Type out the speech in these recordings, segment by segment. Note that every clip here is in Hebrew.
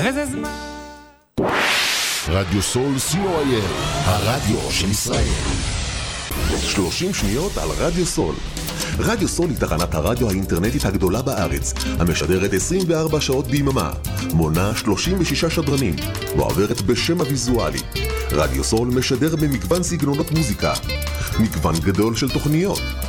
וזה זמן. רדיו סול co.il, הרדיו של ישראל. 30 שניות על רדיו סול. רדיו סול היא תחנת הרדיו האינטרנטית הגדולה בארץ, המשדרת 24 שעות ביממה, מונה 36 שדרנים, ועוברת בשם הוויזואלי. רדיו סול משדר במגוון סגנונות מוזיקה, מגוון גדול של תוכניות,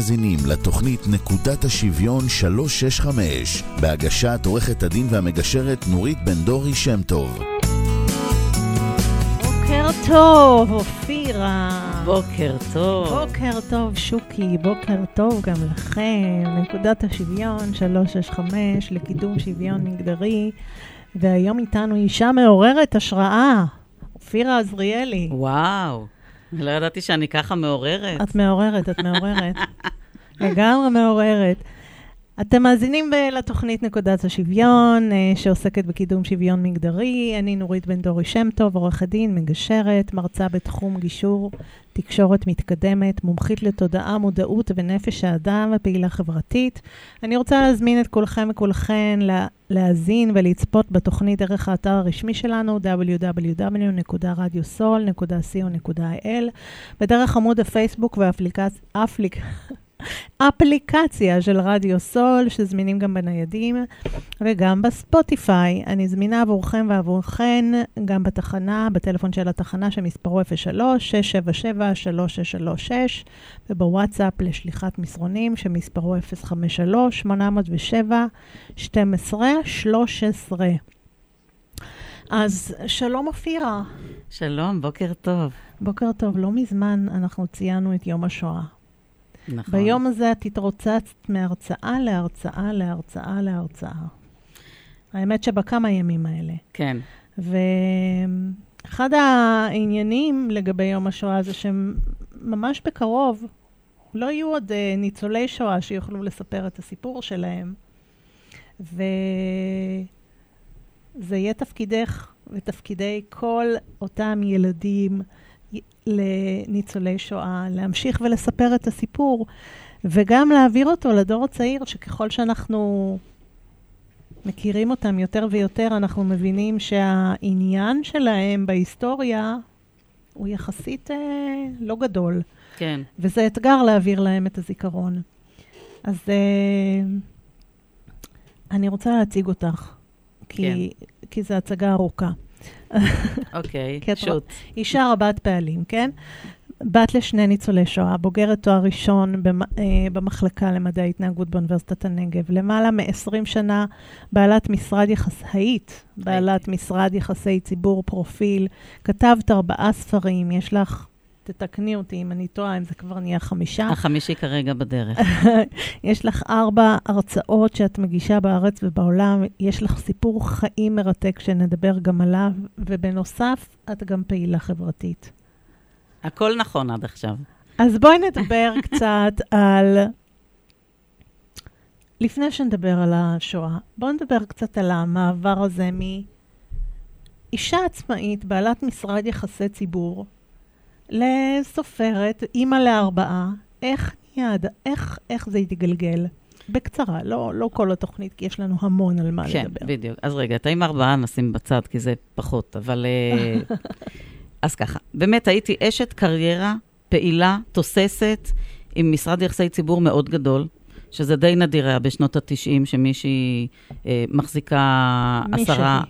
מאזינים לתוכנית נקודת השוויון 365, בהגשת עורכת הדין והמגשרת נורית בן דורי שם טוב. בוקר טוב, אופירה. בוקר טוב. בוקר טוב, שוקי. בוקר טוב גם לכם. נקודת השוויון 365 לקידום שוויון מגדרי. והיום איתנו אישה מעוררת השראה, אופירה עזריאלי. וואו, לא ידעתי שאני ככה מעוררת. את מעוררת, את מעוררת. לגמרי מעוררת. אתם מאזינים לתוכנית נקודת השוויון, אה, שעוסקת בקידום שוויון מגדרי. אני נורית בן דורי שם טוב, עורכת דין, מגשרת, מרצה בתחום גישור, תקשורת מתקדמת, מומחית לתודעה, מודעות ונפש האדם ופעילה חברתית. אני רוצה להזמין את כולכם וכולכן לה- להאזין ולצפות בתוכנית דרך האתר הרשמי שלנו, www.radiosol.co.il, ודרך עמוד הפייסבוק והאפליקציה... אפליק... אפליקציה של רדיו סול, שזמינים גם בניידים וגם בספוטיפיי. אני זמינה עבורכם ועבורכן גם בתחנה, בטלפון של התחנה שמספרו 03-677-3636, ובוואטסאפ לשליחת מסרונים שמספרו 053-807-1213. אז שלום אופירה. שלום, בוקר טוב. בוקר טוב, לא מזמן אנחנו ציינו את יום השואה. נכון. ביום הזה את התרוצצת מהרצאה להרצאה להרצאה להרצאה. האמת שבכמה ימים האלה. כן. ואחד העניינים לגבי יום השואה זה שממש בקרוב לא יהיו עוד אה, ניצולי שואה שיוכלו לספר את הסיפור שלהם. וזה יהיה תפקידך ותפקידי כל אותם ילדים לניצולי שואה, להמשיך ולספר את הסיפור, וגם להעביר אותו לדור הצעיר, שככל שאנחנו מכירים אותם יותר ויותר, אנחנו מבינים שהעניין שלהם בהיסטוריה הוא יחסית אה, לא גדול, כן. וזה אתגר להעביר להם את הזיכרון. אז אה, אני רוצה להציג אותך, כי, כי זו הצגה ארוכה. אוקיי, את שוט. אישה רבת פעלים, כן? בת לשני ניצולי שואה, בוגרת תואר ראשון במ, אה, במחלקה למדעי התנהגות באוניברסיטת הנגב. למעלה מ-20 שנה בעלת משרד יחס... היית בעלת משרד יחסי ציבור פרופיל, כתבת ארבעה ספרים, יש לך, תתקני אותי אם אני טועה, אם זה כבר נהיה חמישה. החמישי כרגע בדרך. יש לך ארבע הרצאות שאת מגישה בארץ ובעולם, יש לך סיפור חיים מרתק שנדבר גם עליו, ובנוסף, את גם פעילה חברתית. הכל נכון עד עכשיו. אז בואי נדבר קצת על... לפני שנדבר על השואה, בואו נדבר קצת על המעבר הזה מ... אישה עצמאית, בעלת משרד יחסי ציבור, לסופרת, אימא לארבעה, איך יד, איך, איך זה יתגלגל? בקצרה, לא, לא כל התוכנית, כי יש לנו המון על מה כן, לדבר. בדיוק. אז רגע, את האם ארבעה נשים בצד, כי זה פחות, אבל... אה, אז ככה, באמת הייתי אשת קריירה פעילה, תוססת, עם משרד יחסי ציבור מאוד גדול, שזה די נדיר היה בשנות ה-90, שמישהי אה, מחזיקה מישהי. עשרה...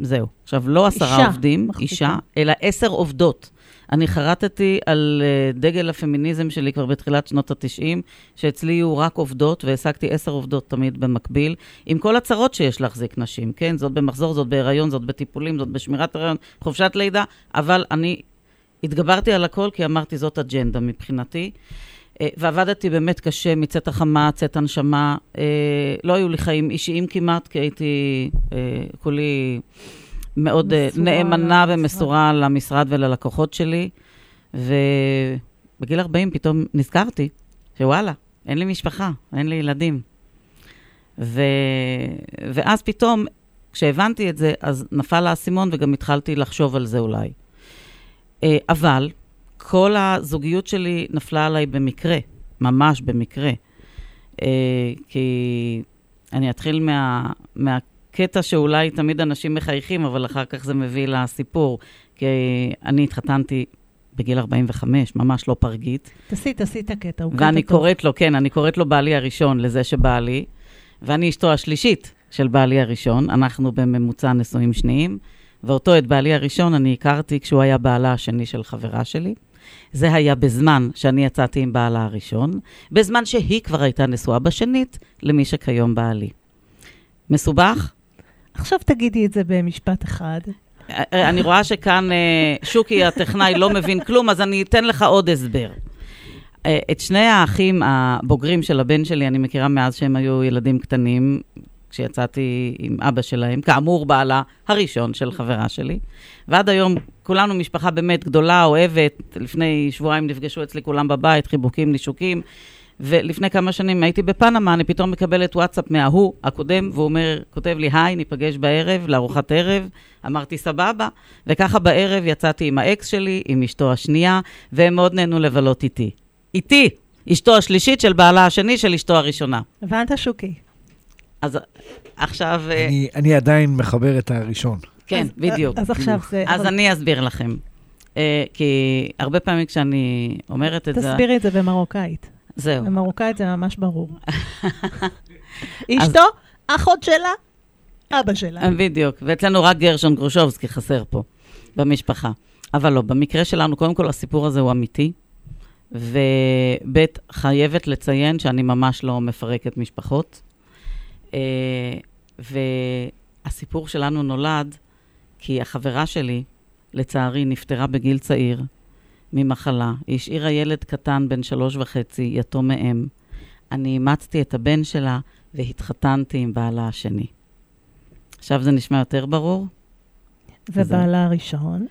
זהו. עכשיו, לא עשרה אישה עובדים, מחזיקה. אישה, אלא עשר עובדות. אני חרטתי על אה, דגל הפמיניזם שלי כבר בתחילת שנות ה-90, שאצלי יהיו רק עובדות, והעסקתי עשר עובדות תמיד במקביל, עם כל הצרות שיש להחזיק נשים, כן? זאת במחזור, זאת בהיריון, זאת בטיפולים, זאת בשמירת הריון, חופשת לידה, אבל אני התגברתי על הכל כי אמרתי, זאת אג'נדה מבחינתי. אה, ועבדתי באמת קשה מצאת החמה, צאת הנשמה. אה, לא היו לי חיים אישיים כמעט, כי הייתי כולי מאוד אה, מסורה נאמנה. ומסורה למשרד וללקוחות שלי. ובגיל 40 פתאום נזכרתי שוואלה, אין לי משפחה, אין לי ילדים. ו... ואז פתאום, כשהבנתי את זה, אז נפל האסימון וגם התחלתי לחשוב על זה אולי. אה, אבל כל הזוגיות שלי נפלה עליי במקרה, ממש במקרה. אה, כי אני אתחיל מה, מהקטע שאולי תמיד אנשים מחייכים, אבל אחר כך זה מביא לסיפור. כי אני התחתנתי בגיל 45, ממש לא פרגית. תעשי, תעשי את הקטע, הוא קטע ואני טוב. קוראת לו, כן, אני קוראת לו בעלי הראשון, לזה שבעלי, ואני אשתו השלישית של בעלי הראשון, אנחנו בממוצע נשואים שניים, ואותו, את בעלי הראשון, אני הכרתי כשהוא היה בעלה השני של חברה שלי. זה היה בזמן שאני יצאתי עם בעלה הראשון, בזמן שהיא כבר הייתה נשואה בשנית למי שכיום בעלי. מסובך? עכשיו תגידי את זה במשפט אחד. אני רואה שכאן אה, שוקי הטכנאי לא מבין כלום, אז אני אתן לך עוד הסבר. אה, את שני האחים הבוגרים של הבן שלי אני מכירה מאז שהם היו ילדים קטנים, כשיצאתי עם אבא שלהם, כאמור בעלה הראשון של חברה שלי. ועד היום כולנו משפחה באמת גדולה, אוהבת. לפני שבועיים נפגשו אצלי כולם בבית, חיבוקים, נישוקים. ולפני כמה שנים הייתי בפנמה, אני פתאום מקבלת וואטסאפ מההוא הקודם, והוא אומר, כותב לי, היי, ניפגש בערב, לארוחת ערב. אמרתי, סבבה. וככה בערב יצאתי עם האקס שלי, עם אשתו השנייה, והם מאוד נהנו לבלות איתי. איתי! אשתו השלישית של בעלה השני של אשתו הראשונה. הבנת, שוקי? אז עכשיו, אה, אני, אני עדיין מחבר את הראשון. כן, אז- בדיוק. אז עכשיו זה... אז אבל אני אסביר לכם. אה, כי הרבה פעמים כשאני אומרת את זה... תסבירי את זה במרוקאית. זהו. במרוקאית זה ממש ברור. אשתו, אחות שלה, אבא שלה. בדיוק, ואצלנו רק גרשון גרושובסקי חסר פה, במשפחה. אבל לא, במקרה שלנו, קודם כל הסיפור הזה הוא אמיתי, וב' חייבת לציין שאני ממש לא מפרקת משפחות. אה, והסיפור שלנו נולד כי החברה שלי, לצערי, נפטרה בגיל צעיר ממחלה. היא השאירה ילד קטן בן שלוש וחצי, יתום מאם. אני אימצתי את הבן שלה והתחתנתי עם בעלה השני. עכשיו זה נשמע יותר ברור? ובעלה הראשון,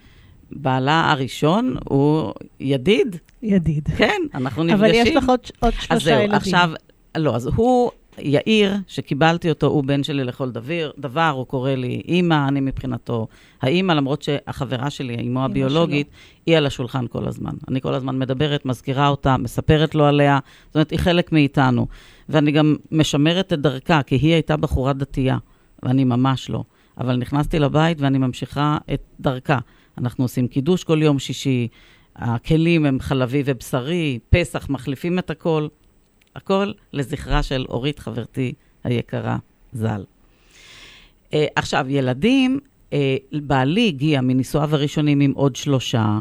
בעלה הראשון הוא ידיד, ידיד. כן, אנחנו נפגשים. אבל יש לך עוד עוד אז שלושה זהו, ילדים. עכשיו, לא, אז הוא, יאיר, שקיבלתי אותו, הוא בן שלי לכל דבר, דבר, הוא קורא לי אימא, אני מבחינתו האימא, למרות שהחברה שלי, אמו הביולוגית, היא על השולחן כל הזמן. אני כל הזמן מדברת, מזכירה אותה, מספרת לו עליה, זאת אומרת, היא חלק מאיתנו. ואני גם משמרת את דרכה, כי היא הייתה בחורה דתייה, ואני ממש לא. אבל נכנסתי לבית ואני ממשיכה את דרכה. אנחנו עושים קידוש כל יום שישי, הכלים הם חלבי ובשרי, פסח, מחליפים את הכל. הכל לזכרה של אורית, חברתי היקרה, ז"ל. Uh, עכשיו, ילדים, uh, בעלי הגיע מנישואיו הראשונים עם עוד שלושה,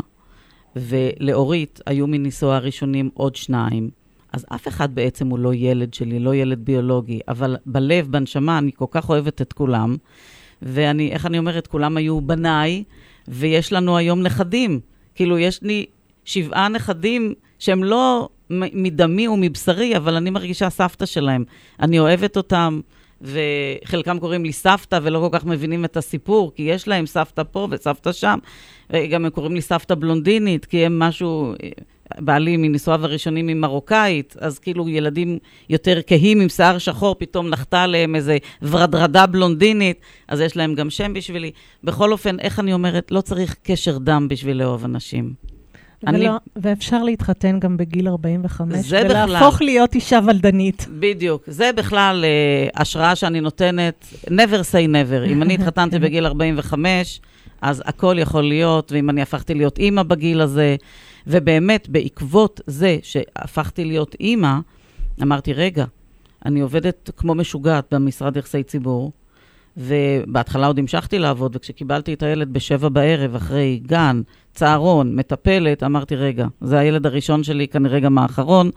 ולאורית היו מנישואיה הראשונים עוד שניים. אז אף אחד בעצם הוא לא ילד שלי, לא ילד ביולוגי, אבל בלב, בנשמה, אני כל כך אוהבת את כולם. ואני, איך אני אומרת, כולם היו בניי, ויש לנו היום נכדים. כאילו, יש לי שבעה נכדים שהם לא מדמי ומבשרי, אבל אני מרגישה סבתא שלהם. אני אוהבת אותם, וחלקם קוראים לי סבתא ולא כל כך מבינים את הסיפור, כי יש להם סבתא פה וסבתא שם. וגם הם קוראים לי סבתא בלונדינית, כי הם משהו, בעלי מנישואיו הראשונים היא מרוקאית, אז כאילו ילדים יותר כהים עם שיער שחור, פתאום נחתה עליהם איזה ורדרדה בלונדינית, אז יש להם גם שם בשבילי. בכל אופן, איך אני אומרת, לא צריך קשר דם בשביל לאהוב אנשים. אני- ולא, ואפשר להתחתן גם בגיל 45, זה בכלל. ולהפוך להיות אישה ולדנית. בדיוק. זה בכלל אה, השראה שאני נותנת, never say never. אם אני התחתנתי בגיל 45, אז הכל יכול להיות, ואם אני הפכתי להיות אימא בגיל הזה, ובאמת, בעקבות זה שהפכתי להיות אימא, אמרתי, רגע, אני עובדת כמו משוגעת במשרד יחסי ציבור, ובהתחלה עוד המשכתי לעבוד, וכשקיבלתי את הילד בשבע בערב, אחרי גן, צהרון, מטפלת, אמרתי, רגע, זה הילד הראשון שלי, כנראה גם האחרון,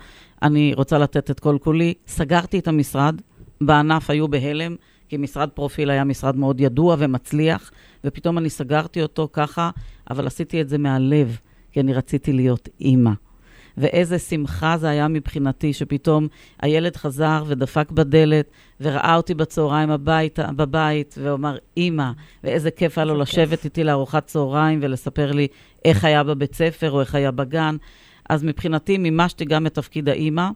אני רוצה לתת את כל כולי. סגרתי את המשרד, בענף היו בהלם, כי משרד פרופיל היה משרד מאוד ידוע ומצליח, ופתאום אני סגרתי אותו ככה, אבל עשיתי את זה מהלב, כי אני רציתי להיות אימא. ואיזה שמחה זה היה מבחינתי, שפתאום הילד חזר ודפק בדלת, וראה אותי בצהריים הבית, בבית, ואומר, אימא, ואיזה כיף היה לו לשבת איתי לארוחת צהריים ולספר לי איך היה בבית ספר או איך היה בגן. אז מבחינתי מימשתי גם את תפקיד האימא,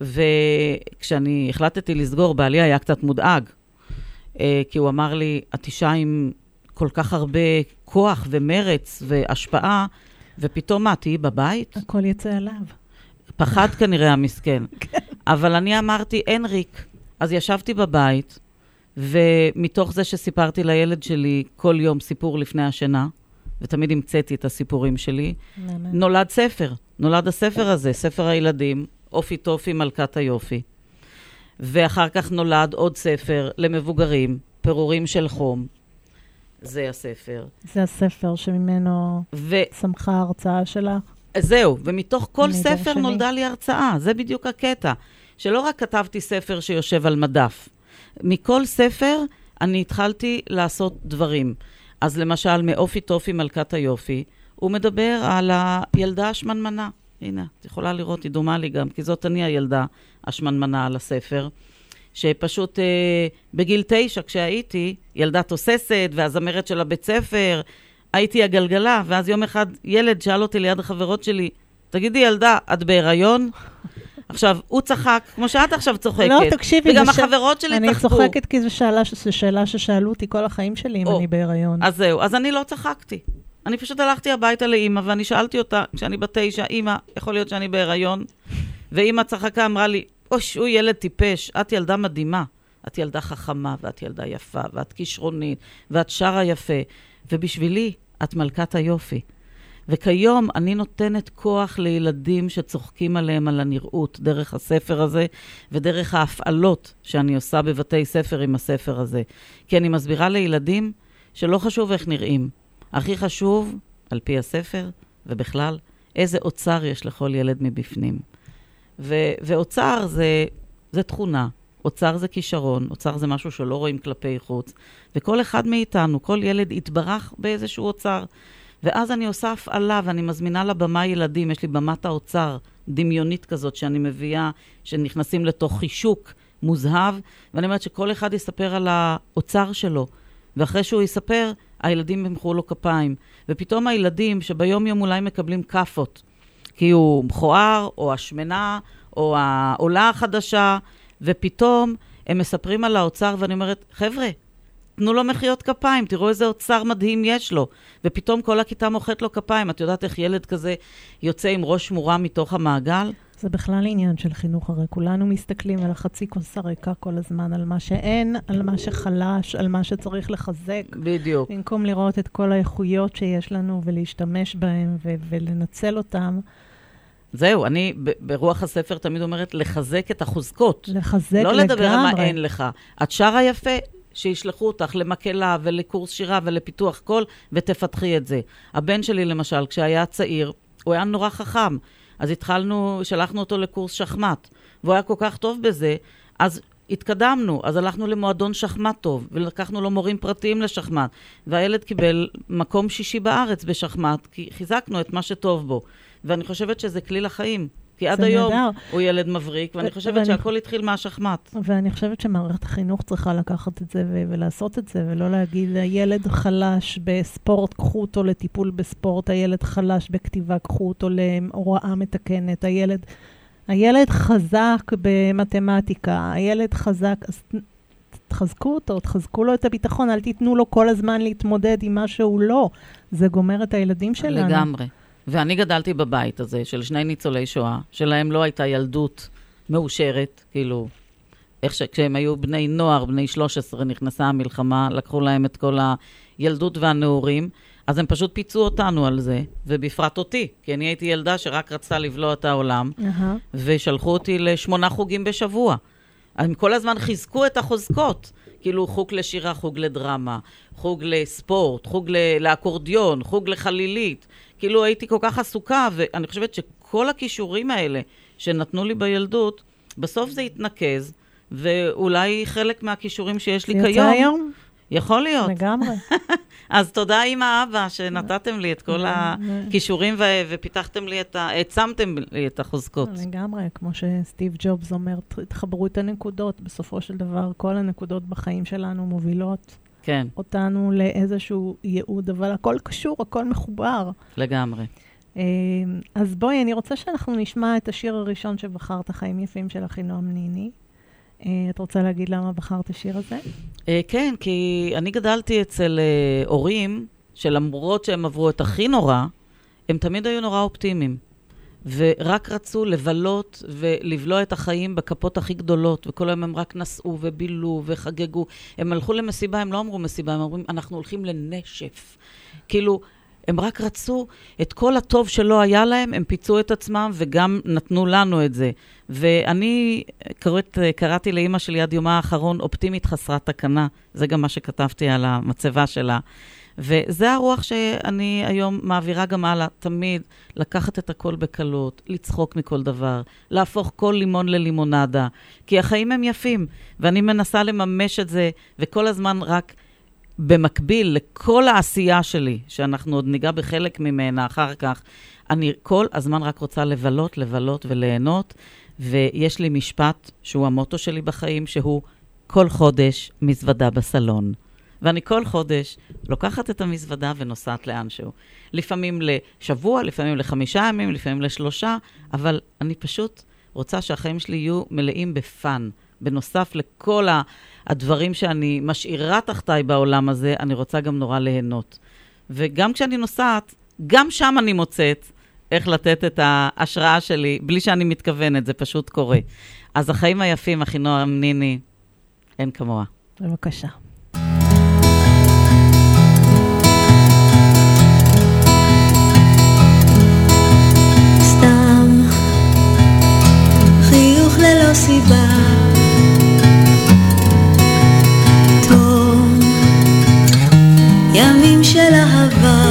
וכשאני החלטתי לסגור, בעלי היה קצת מודאג, אה, כי הוא אמר לי, את אישה עם כל כך הרבה כוח ומרץ והשפעה, ופתאום מה, תהיי בבית? הכל יצא עליו. פחד כנראה המסכן. אבל אני אמרתי, אין ריק. אז ישבתי בבית, ומתוך זה שסיפרתי לילד שלי כל יום סיפור לפני השינה, ותמיד המצאתי את הסיפורים שלי. נולד ספר. נולד הספר הזה, ספר הילדים, אופי טופי מלכת היופי. ואחר כך נולד עוד ספר למבוגרים, פירורים של חום. זה הספר. זה הספר שממנו ו... צמחה ההרצאה שלך. זהו, ומתוך כל ספר שני. נולדה לי הרצאה, זה בדיוק הקטע. שלא רק כתבתי ספר שיושב על מדף, מכל ספר אני התחלתי לעשות דברים. אז למשל, מאופי טופי מלכת היופי, הוא מדבר על הילדה השמנמנה. הנה, את יכולה לראות, היא דומה לי גם, כי זאת אני הילדה השמנמנה על הספר. שפשוט אה, בגיל תשע, כשהייתי, ילדה תוססת, והזמרת של הבית ספר, הייתי הגלגלה, ואז יום אחד ילד שאל אותי ליד החברות שלי, תגידי, ילדה, את בהיריון? עכשיו, הוא צחק, כמו שאת עכשיו צוחקת. לא, תקשיבי, וגם ש- החברות שלי אני צחקו. צוחקת כי זו שאלה, זו שאלה ששאלו אותי כל החיים שלי אם או, אני בהיריון. אז זהו, אז אני לא צחקתי. אני פשוט הלכתי הביתה לאימא, ואני שאלתי אותה, כשאני בת תשע, אימא, יכול להיות שאני בהיריון? ואימא צחקה, אמרה לי, אוש, הוא ילד טיפש, את ילדה מדהימה. את ילדה חכמה, ואת ילדה יפה, ואת כישרונית, ואת שרה יפה. ובשבילי, את מלכת היופי. וכיום אני נותנת כוח לילדים שצוחקים עליהם על הנראות, דרך הספר הזה ודרך ההפעלות שאני עושה בבתי ספר עם הספר הזה. כי אני מסבירה לילדים שלא חשוב איך נראים. הכי חשוב, על פי הספר, ובכלל, איזה אוצר יש לכל ילד מבפנים. ו- ואוצר זה, זה תכונה, אוצר זה כישרון, אוצר זה משהו שלא רואים כלפי חוץ, וכל אחד מאיתנו, כל ילד יתברך באיזשהו אוצר. ואז אני עושה הפעלה ואני מזמינה לבמה ילדים, יש לי במת האוצר דמיונית כזאת שאני מביאה, שנכנסים לתוך חישוק מוזהב, ואני אומרת שכל אחד יספר על האוצר שלו, ואחרי שהוא יספר, הילדים ימחאו לו כפיים. ופתאום הילדים שביום-יום אולי מקבלים כאפות, כי הוא מכוער, או השמנה, או העולה החדשה, ופתאום הם מספרים על האוצר, ואני אומרת, חבר'ה, תנו לו מחיאות כפיים, תראו איזה אוצר מדהים יש לו. ופתאום כל הכיתה מוחאת לו כפיים. את יודעת איך ילד כזה יוצא עם ראש מורם מתוך המעגל? זה בכלל עניין של חינוך, הרי כולנו מסתכלים על החצי כוס הריקה כל הזמן, על מה שאין, על מה שחלש, על מה שצריך לחזק. בדיוק. במקום לראות את כל האיכויות שיש לנו ולהשתמש בהן ו- ולנצל אותן, זהו, אני ברוח הספר תמיד אומרת לחזק את החוזקות. לחזק לגמרי. לא לדבר על מה אין לך. את שרה יפה, שישלחו אותך למקהלה ולקורס שירה ולפיתוח קול, ותפתחי את זה. הבן שלי, למשל, כשהיה צעיר, הוא היה נורא חכם. אז התחלנו, שלחנו אותו לקורס שחמט, והוא היה כל כך טוב בזה, אז התקדמנו, אז הלכנו למועדון שחמט טוב, ולקחנו לו מורים פרטיים לשחמט, והילד קיבל מקום שישי בארץ בשחמט, כי חיזקנו את מה שטוב בו. ואני חושבת שזה כלי לחיים. כי עד היום נהדר. הוא ילד מבריק, ואני חושבת ואני- שהכל התחיל מהשחמט. ואני חושבת שמערכת החינוך צריכה לקחת את זה ו- ולעשות את זה, ולא להגיד, הילד חלש בספורט, קחו אותו לטיפול בספורט, הילד חלש בכתיבה, קחו אותו להוראה מתקנת, הילד, הילד חזק במתמטיקה, הילד חזק, אז תחזקו אותו, תחזקו לו את הביטחון, אל תיתנו לו כל הזמן להתמודד עם מה שהוא לא. זה גומר את הילדים שלנו. לגמרי. ואני גדלתי בבית הזה של שני ניצולי שואה, שלהם לא הייתה ילדות מאושרת, כאילו, איך שכשהם היו בני נוער, בני 13, נכנסה המלחמה, לקחו להם את כל הילדות והנעורים, אז הם פשוט פיצו אותנו על זה, ובפרט אותי, כי אני הייתי ילדה שרק רצתה לבלוע את העולם, אהה. ושלחו אותי לשמונה חוגים בשבוע. הם כל הזמן חיזקו את החוזקות. כאילו חוג לשירה, חוג לדרמה, חוג לספורט, חוג לאקורדיון, חוג לחלילית. כאילו הייתי כל כך עסוקה, ואני חושבת שכל הכישורים האלה שנתנו לי בילדות, בסוף זה התנקז, ואולי חלק מהכישורים שיש לי זה יוצא כיום, היום? יכול להיות. לגמרי. אז תודה, אמא, אבא, שנתתם לי את כל הכישורים ו- ופיתחתם לי את ה... העצמתם לי את החוזקות. לגמרי, כמו שסטיב ג'ובס אומר, תחברו את הנקודות. בסופו של דבר, כל הנקודות בחיים שלנו מובילות כן, אותנו לאיזשהו ייעוד, אבל הכל קשור, הכל מחובר. לגמרי. אה, אז בואי, אני רוצה שאנחנו נשמע את השיר הראשון שבחרת, חיים יפים של אחינועם ניני. אה, את רוצה להגיד למה בחרת השיר הזה? אה, כן, כי אני גדלתי אצל אה, הורים שלמרות שהם עברו את הכי נורא, הם תמיד היו נורא אופטימיים. ורק רצו לבלות ולבלוע את החיים בכפות הכי גדולות, וכל היום הם רק נסעו ובילו וחגגו. הם הלכו למסיבה, הם לא אמרו מסיבה, הם אומרים, אנחנו הולכים לנשף. כאילו, הם רק רצו את כל הטוב שלא היה להם, הם פיצו את עצמם וגם נתנו לנו את זה. ואני קוראת, קראתי לאימא שלי עד יומה האחרון אופטימית חסרת תקנה. זה גם מה שכתבתי על המצבה שלה. וזה הרוח שאני היום מעבירה גם הלאה, תמיד לקחת את הכל בקלות, לצחוק מכל דבר, להפוך כל לימון ללימונדה, כי החיים הם יפים, ואני מנסה לממש את זה, וכל הזמן רק במקביל לכל העשייה שלי, שאנחנו עוד ניגע בחלק ממנה אחר כך, אני כל הזמן רק רוצה לבלות, לבלות וליהנות, ויש לי משפט שהוא המוטו שלי בחיים, שהוא כל חודש מזוודה בסלון. ואני כל חודש לוקחת את המזוודה ונוסעת לאנשהו. לפעמים לשבוע, לפעמים לחמישה ימים, לפעמים לשלושה, אבל אני פשוט רוצה שהחיים שלי יהיו מלאים בפאן. בנוסף לכל הדברים שאני משאירה תחתיי בעולם הזה, אני רוצה גם נורא ליהנות. וגם כשאני נוסעת, גם שם אני מוצאת איך לתת את ההשראה שלי, בלי שאני מתכוונת, זה פשוט קורה. אז החיים היפים, אחינועם ניני, אין כמוה. בבקשה. ללא סיבה. תום ימים של אהבה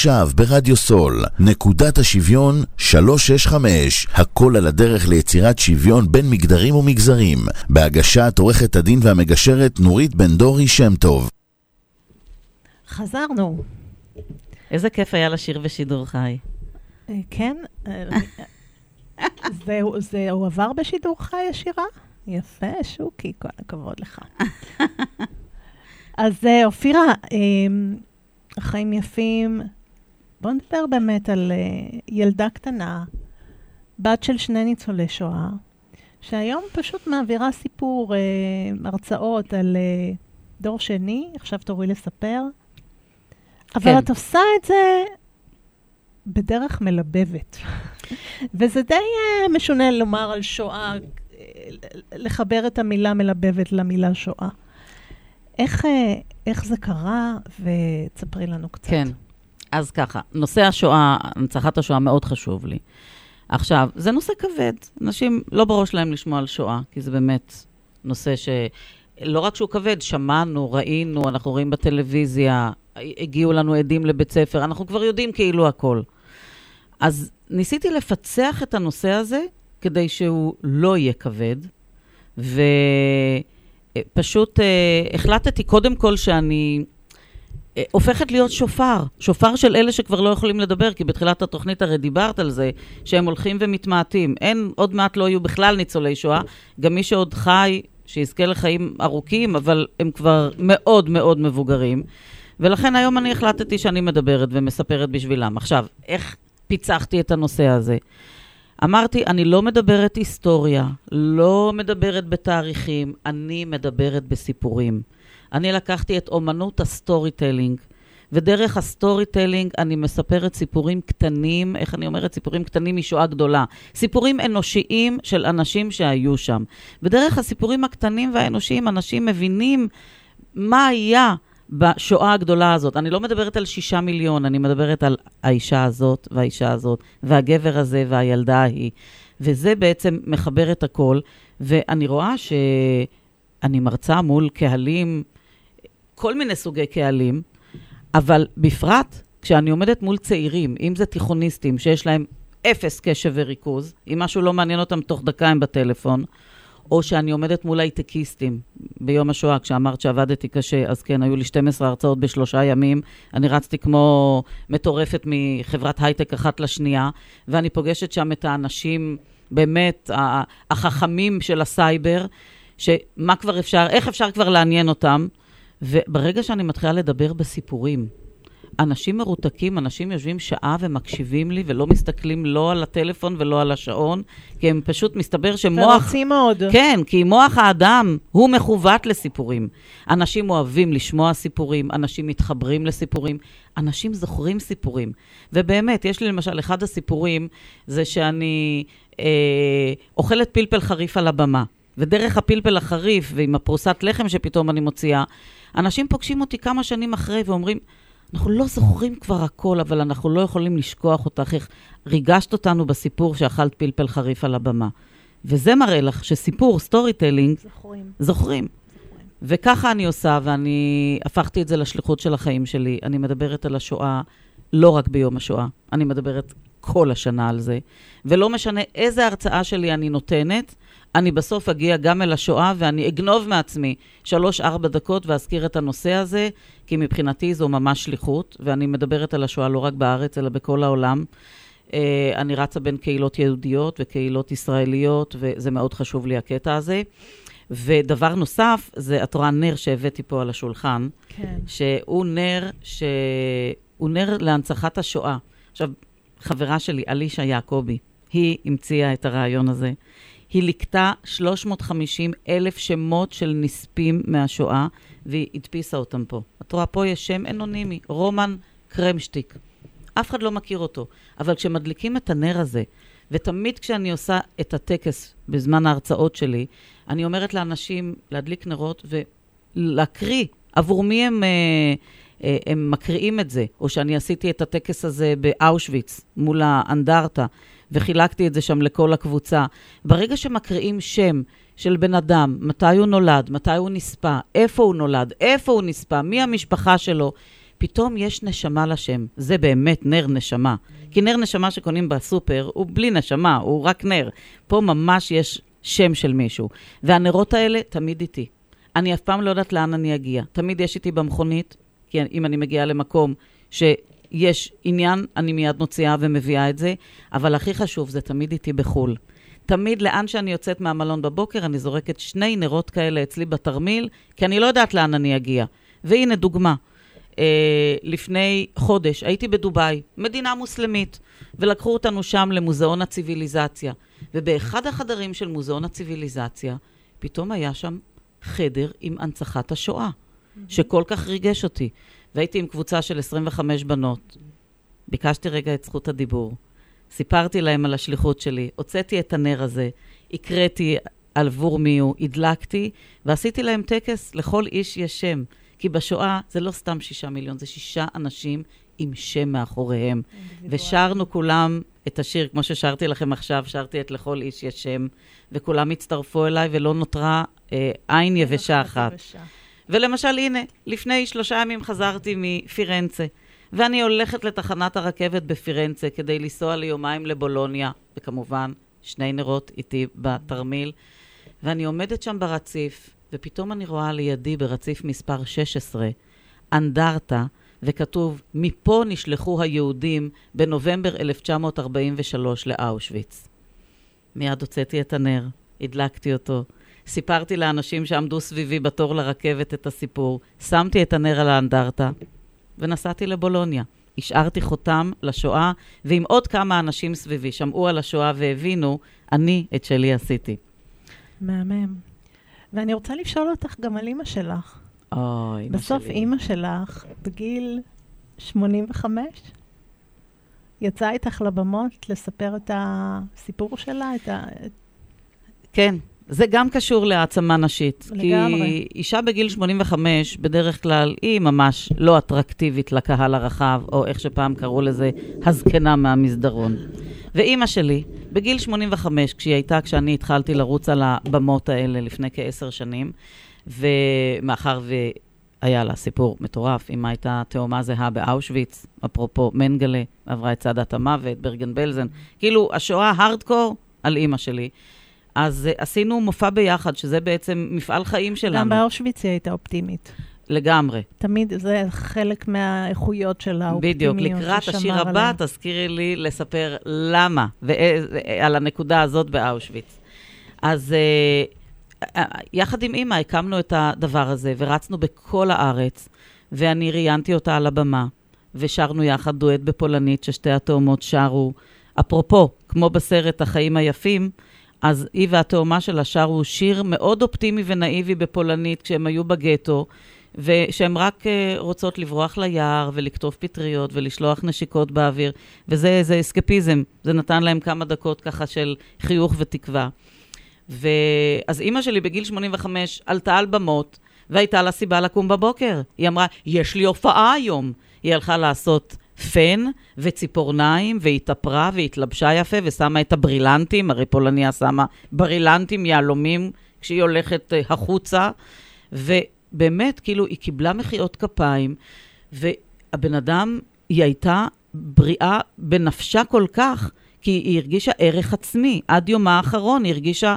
עכשיו ברדיו סול, נקודת השוויון 365, הכל על הדרך ליצירת שוויון בין מגדרים ומגזרים, בהגשת עורכת הדין והמגשרת נורית בן דורי שם טוב. חזרנו. איזה כיף היה לשיר בשידור חי. אה, כן? אה, זה, זה הועבר בשידור חי השירה? יפה, שוקי, כל הכבוד לך. אז אה, אופירה, החיים יפים. בואו נדבר באמת על אה, ילדה קטנה, בת של שני ניצולי שואה, שהיום פשוט מעבירה סיפור, אה, הרצאות על אה, דור שני, עכשיו תורי לספר. אבל כן. את עושה את זה בדרך מלבבת. וזה די אה, משונה לומר על שואה, אה, לחבר את המילה מלבבת למילה שואה. איך, אה, איך זה קרה? ותספרי לנו קצת. כן. אז ככה, נושא השואה, הנצחת השואה מאוד חשוב לי. עכשיו, זה נושא כבד. אנשים לא בראש להם לשמוע על שואה, כי זה באמת נושא ש... לא רק שהוא כבד, שמענו, ראינו, אנחנו רואים בטלוויזיה, הגיעו לנו עדים לבית ספר, אנחנו כבר יודעים כאילו הכל. אז ניסיתי לפצח את הנושא הזה כדי שהוא לא יהיה כבד, ופשוט אה, החלטתי קודם כל שאני הופכת להיות שופר, שופר של אלה שכבר לא יכולים לדבר, כי בתחילת התוכנית הרי דיברת על זה, שהם הולכים ומתמעטים. אין, עוד מעט לא יהיו בכלל ניצולי שואה, גם מי שעוד חי, שיזכה לחיים ארוכים, אבל הם כבר מאוד מאוד מבוגרים. ולכן היום אני החלטתי שאני מדברת ומספרת בשבילם. עכשיו, איך פיצחתי את הנושא הזה? אמרתי, אני לא מדברת היסטוריה, לא מדברת בתאריכים, אני מדברת בסיפורים. אני לקחתי את אומנות ה storytelling, ודרך ה storytelling אני מספרת סיפורים קטנים, איך אני אומרת? סיפורים קטנים משואה גדולה. סיפורים אנושיים של אנשים שהיו שם. ודרך הסיפורים הקטנים והאנושיים, אנשים מבינים מה היה בשואה הגדולה הזאת. אני לא מדברת על שישה מיליון, אני מדברת על האישה הזאת והאישה הזאת, והגבר הזה והילדה ההיא. וזה בעצם מחבר את הכל, ואני רואה שאני מרצה מול קהלים, כל מיני סוגי קהלים, אבל בפרט כשאני עומדת מול צעירים, אם זה תיכוניסטים שיש להם אפס קשב וריכוז, אם משהו לא מעניין אותם תוך דקה הם בטלפון, או שאני עומדת מול הייטקיסטים ביום השואה, כשאמרת שעבדתי קשה, אז כן, היו לי 12 הרצאות בשלושה ימים. אני רצתי כמו מטורפת מחברת הייטק אחת לשנייה, ואני פוגשת שם את האנשים, באמת, החכמים של הסייבר, שמה כבר אפשר, איך אפשר כבר לעניין אותם. וברגע שאני מתחילה לדבר בסיפורים, אנשים מרותקים, אנשים יושבים שעה ומקשיבים לי ולא מסתכלים לא על הטלפון ולא על השעון, כי הם פשוט, מסתבר שמוח... ורוצים מאוד. כן, כי מוח האדם הוא מכוות לסיפורים. אנשים אוהבים לשמוע סיפורים, אנשים מתחברים לסיפורים, אנשים זוכרים סיפורים. ובאמת, יש לי למשל, אחד הסיפורים זה שאני אה, אוכלת פלפל חריף על הבמה. ודרך הפלפל החריף ועם הפרוסת לחם שפתאום אני מוציאה, אנשים פוגשים אותי כמה שנים אחרי ואומרים, אנחנו לא זוכרים כבר הכל, אבל אנחנו לא יכולים לשכוח אותך, איך ריגשת אותנו בסיפור שאכלת פלפל חריף על הבמה. וזה מראה לך שסיפור, storytelling, זוכרים. זוכרים. וככה אני עושה, ואני הפכתי את זה לשליחות של החיים שלי. אני מדברת על השואה לא רק ביום השואה, אני מדברת כל השנה על זה. ולא משנה איזה הרצאה שלי אני נותנת, אני בסוף אגיע גם אל השואה ואני אגנוב מעצמי שלוש-ארבע דקות ואזכיר את הנושא הזה, כי מבחינתי זו ממש שליחות, ואני מדברת על השואה לא רק בארץ, אלא בכל העולם. אה, אני רצה בין קהילות יהודיות וקהילות ישראליות, וזה מאוד חשוב לי הקטע הזה. ודבר נוסף, זה, את רואה נר שהבאתי פה על השולחן, כן. שהוא נר, ש... הוא נר להנצחת השואה. עכשיו, חברה שלי, אלישע יעקבי, היא המציאה את הרעיון הזה. היא ליקטה 350 אלף שמות של נספים מהשואה, והיא הדפיסה אותם פה. את רואה, פה יש שם אנונימי, רומן קרמשטיק. אף אחד לא מכיר אותו. אבל כשמדליקים את הנר הזה, ותמיד כשאני עושה את הטקס בזמן ההרצאות שלי, אני אומרת לאנשים להדליק נרות ולהקריא עבור מי הם, אה, אה, הם מקריאים את זה, או שאני עשיתי את הטקס הזה באושוויץ מול האנדרטה, וחילקתי את זה שם לכל הקבוצה. ברגע שמקריאים שם של בן אדם, מתי הוא נולד, מתי הוא נספה, איפה הוא נולד, איפה הוא נספה, מי המשפחה שלו, פתאום יש נשמה לשם. זה באמת נר נשמה. כי נר נשמה שקונים בסופר הוא בלי נשמה, הוא רק נר. פה ממש יש שם של מישהו. והנרות האלה תמיד איתי. אני אף פעם לא יודעת לאן אני אגיע. תמיד יש איתי במכונית, כי אם אני מגיעה למקום שיש עניין, אני מיד מוציאה ומביאה את זה, אבל הכי חשוב, זה תמיד איתי בחו"ל. תמיד לאן שאני יוצאת מהמלון בבוקר, אני זורקת שני נרות כאלה אצלי בתרמיל, כי אני לא יודעת לאן אני אגיע. והנה דוגמה. אה, לפני חודש הייתי בדובאי, מדינה מוסלמית, ולקחו אותנו שם למוזיאון הציוויליזציה. ובאחד החדרים של מוזיאון הציוויליזציה, פתאום היה שם חדר עם הנצחת השואה, שכל כך ריגש אותי. והייתי עם קבוצה של 25 בנות. ביקשתי רגע את זכות הדיבור. סיפרתי להם על השליחות שלי, הוצאתי את הנר הזה, הקראתי עבור מי הוא, הדלקתי, ועשיתי להם טקס לכל איש יש שם. כי בשואה זה לא סתם שישה מיליון, זה שישה אנשים עם שם מאחוריהם. ושרנו כולם את השיר, כמו ששרתי לכם עכשיו, שרתי את לכל איש יש שם, וכולם הצטרפו אליי ולא נותרה אה, עין יבשה אחת. ולמשל, הנה, לפני שלושה ימים חזרתי מפירנצה, ואני הולכת לתחנת הרכבת בפירנצה כדי לנסוע ליומיים לבולוניה, וכמובן, שני נרות איתי בתרמיל, ואני עומדת שם ברציף, ופתאום אני רואה לידי ברציף מספר 16, אנדרטה, וכתוב, מפה נשלחו היהודים בנובמבר 1943 לאושוויץ. מיד הוצאתי את הנר, הדלקתי אותו, סיפרתי לאנשים שעמדו סביבי בתור לרכבת את הסיפור, שמתי את הנר על האנדרטה ונסעתי לבולוניה. השארתי חותם לשואה, ועם עוד כמה אנשים סביבי שמעו על השואה והבינו, אני את שלי עשיתי. מהמם. ואני רוצה לשאול אותך גם על אימא שלך. אמא בסוף שלי. אימא שלך, בגיל 85, יצאה איתך לבמות לספר את הסיפור שלה, את ה... כן, זה גם קשור להעצמה נשית. לגמרי. כי אישה בגיל 85, בדרך כלל, היא ממש לא אטרקטיבית לקהל הרחב, או איך שפעם קראו לזה, הזקנה מהמסדרון. ואימא שלי, בגיל 85, כשהיא הייתה, כשאני התחלתי לרוץ על הבמות האלה לפני כעשר שנים, ומאחר והיה לה סיפור מטורף, אמא הייתה תאומה זהה באושוויץ, אפרופו מנגלה, עברה את צעדת המוות, ברגן בלזן, כאילו השואה הארדקור על אימא שלי. אז uh, עשינו מופע ביחד, שזה בעצם מפעל חיים גם שלנו. באושוויץ היא הייתה אופטימית. לגמרי. תמיד זה חלק מהאיכויות של האופטימיות בדיוק. לקראת השיר הבא, עליה. תזכירי לי לספר למה, ועל הנקודה הזאת באושוויץ. אז uh, uh, יחד עם אימא הקמנו את הדבר הזה, ורצנו בכל הארץ, ואני ראיינתי אותה על הבמה, ושרנו יחד דואט בפולנית ששתי התאומות שרו. אפרופו, כמו בסרט החיים היפים, אז היא והתאומה שלה שרו שיר מאוד אופטימי ונאיבי בפולנית כשהם היו בגטו, ושהן רק uh, רוצות לברוח ליער ולקטוף פטריות ולשלוח נשיקות באוויר, וזה איזה אסקפיזם, זה נתן להם כמה דקות ככה של חיוך ותקווה. ואז אימא שלי בגיל 85 עלתה על במות, והייתה לה סיבה לקום בבוקר. היא אמרה, יש לי הופעה היום. היא הלכה לעשות פן וציפורניים, והתאפרה והתלבשה יפה, ושמה את הברילנטים, הרי פולניה שמה ברילנטים, יהלומים, כשהיא הולכת אה, החוצה, ובאמת, כאילו, היא קיבלה מחיאות כפיים, והבן אדם, היא הייתה בריאה בנפשה כל כך, כי היא הרגישה ערך עצמי. עד יומה האחרון היא הרגישה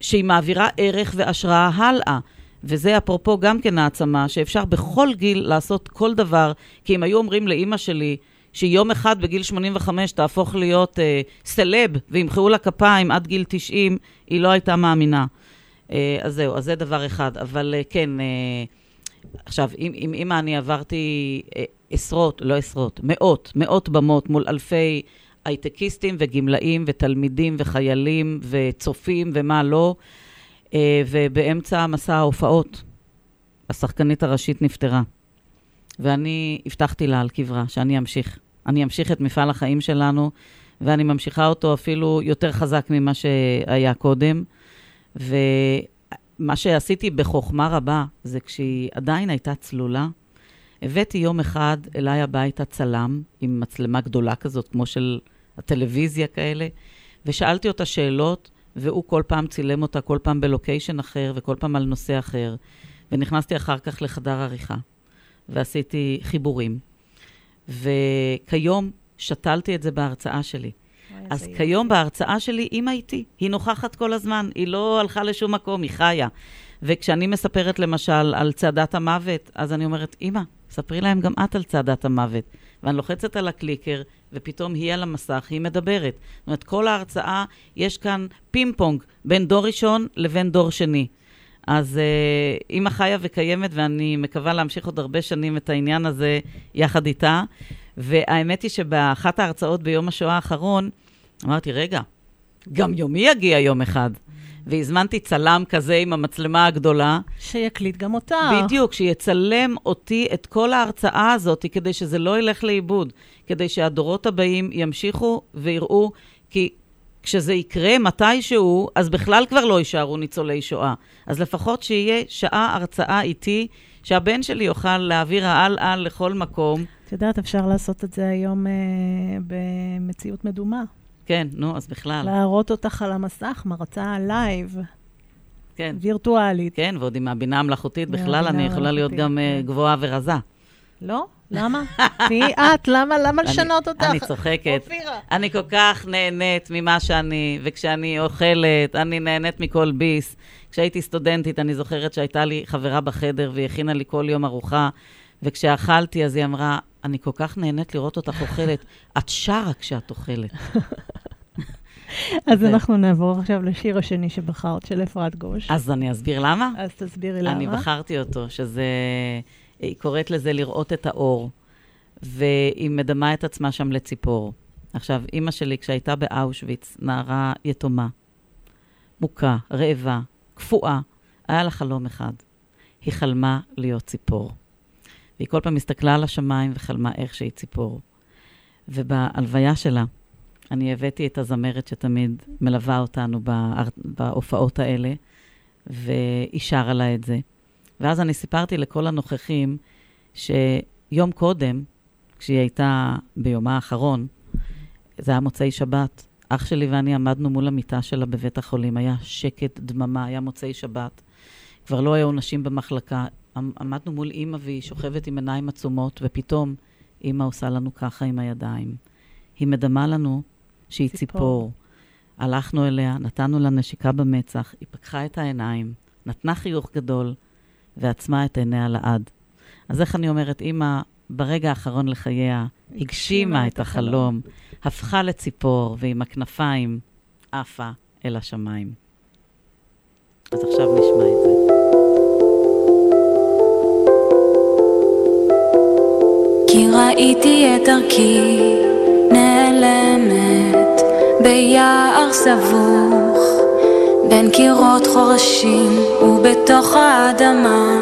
שהיא מעבירה ערך והשראה הלאה. וזה אפרופו גם כן העצמה, שאפשר בכל גיל לעשות כל דבר, כי אם היו אומרים לאימא שלי, שיום אחד בגיל 85 תהפוך להיות אה, סלב וימחאו לה כפיים עד גיל 90, היא לא הייתה מאמינה. אה, אז זהו, אז זה דבר אחד. אבל אה, כן, אה, עכשיו, עם, עם אימא אני עברתי אה, עשרות, לא עשרות, מאות, מאות במות מול אלפי הייטקיסטים וגמלאים ותלמידים וחיילים וצופים ומה לא. אה, ובאמצע מסע ההופעות, השחקנית הראשית נפטרה. ואני הבטחתי לה על קברה שאני אמשיך. אני אמשיך את מפעל החיים שלנו, ואני ממשיכה אותו אפילו יותר חזק ממה שהיה קודם. ומה שעשיתי בחוכמה רבה, זה כשהיא עדיין הייתה צלולה, הבאתי יום אחד אליי הביתה צלם עם מצלמה גדולה כזאת, כמו של הטלוויזיה כאלה, ושאלתי אותה שאלות, והוא כל פעם צילם אותה, כל פעם בלוקיישן אחר וכל פעם על נושא אחר. ונכנסתי אחר כך לחדר עריכה. ועשיתי חיבורים. וכיום שתלתי את זה בהרצאה שלי. אז כיום בהרצאה שלי, אימא איתי, היא נוכחת כל הזמן, היא לא הלכה לשום מקום, היא חיה. וכשאני מספרת למשל על צעדת המוות, אז אני אומרת, אימא, ספרי להם גם את על צעדת המוות. ואני לוחצת על הקליקר, ופתאום היא על המסך, היא מדברת. זאת אומרת, כל ההרצאה, יש כאן פינג פונג בין דור ראשון לבין דור שני. אז אה, אימא חיה וקיימת, ואני מקווה להמשיך עוד הרבה שנים את העניין הזה יחד איתה. והאמת היא שבאחת ההרצאות ביום השואה האחרון, אמרתי, רגע, גם יומי יגיע יום אחד. והזמנתי צלם כזה עם המצלמה הגדולה. שיקליט גם אותה. בדיוק, שיצלם אותי את כל ההרצאה הזאת, כדי שזה לא ילך לאיבוד, כדי שהדורות הבאים ימשיכו ויראו, כי כשזה יקרה מתישהו, אז בכלל כבר לא יישארו ניצולי שואה. אז לפחות שיהיה שעה הרצאה איתי, שהבן שלי יוכל להעביר העל-על לכל מקום. את יודעת, אפשר לעשות את זה היום אה, במציאות מדומה. כן, נו, אז בכלל. להראות אותך על המסך, מרצה live, כן, וירטואלית. כן, ועוד עם הבינה המלאכותית, בכלל אני יכולה להיות גם אה, כן. גבוהה ורזה. לא? למה? תהיי את, למה, למה לשנות אותך? אני צוחקת. אופירה. אני כל כך נהנית ממה שאני, וכשאני אוכלת, אני נהנית מכל ביס. כשהייתי סטודנטית, אני זוכרת שהייתה לי חברה בחדר, והיא הכינה לי כל יום ארוחה, וכשאכלתי, אז היא אמרה, אני כל כך נהנית לראות אותך אוכלת. את שרה כשאת אוכלת. אז אנחנו נעבור עכשיו לשיר השני שבחרת, של אפרת גוש. אז אני אסביר למה. אז תסבירי למה. אני בחרתי אותו, שזה... היא קוראת לזה לראות את האור, והיא מדמה את עצמה שם לציפור. עכשיו, אימא שלי, כשהייתה באושוויץ, נערה יתומה, מוכה, רעבה, קפואה, היה לה חלום אחד. היא חלמה להיות ציפור. והיא כל פעם הסתכלה על השמיים וחלמה איך שהיא ציפור. ובהלוויה שלה, אני הבאתי את הזמרת שתמיד מלווה אותנו בהופעות האלה, והיא שרה לה את זה. ואז אני סיפרתי לכל הנוכחים שיום קודם, כשהיא הייתה ביומה האחרון, זה היה מוצאי שבת, אח שלי ואני עמדנו מול המיטה שלה בבית החולים, היה שקט, דממה, היה מוצאי שבת. כבר לא היו נשים במחלקה. עמ- עמדנו מול אימא והיא שוכבת עם עיניים עצומות, ופתאום אימא עושה לנו ככה עם הידיים. היא מדמה לנו שהיא. ציפור. ציפור. הלכנו אליה, נתנו לה נשיקה במצח, היא פקחה את העיניים, נתנה חיוך גדול, ועצמה את עיניה לעד. אז איך אני אומרת, אימא, ברגע האחרון לחייה, הגשימה את החלום, הפכה לציפור, ועם הכנפיים עפה אל השמיים. אז עכשיו נשמע את זה. כי ראיתי את דרכי נעלמת ביער סבוך בין קירות חורשים ובתוך האדמה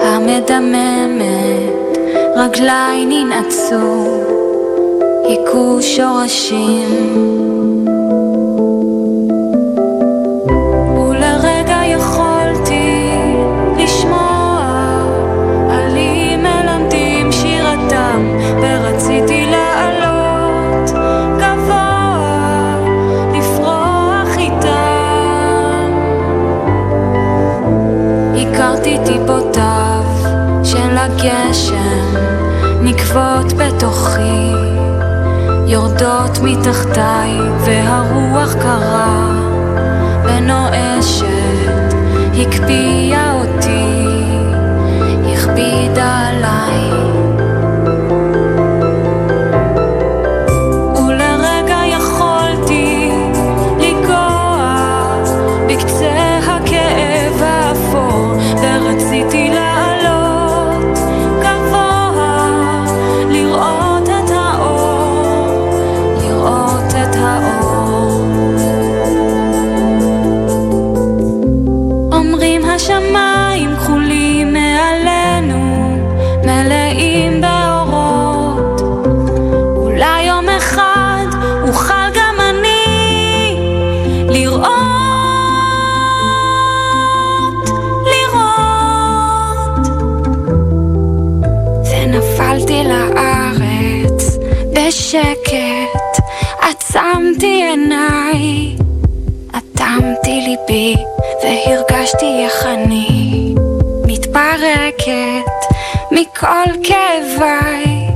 המדממת רגליי ננעצו היכו שורשים בתוכי יורדות מתחתיי והרוח קרה ונואשת הקפיאה אותי, הכבידה עליי. בשקט, עצמתי עיניי. אטמתי ליבי והרגשתי איך אני מתפרקת מכל כאביי,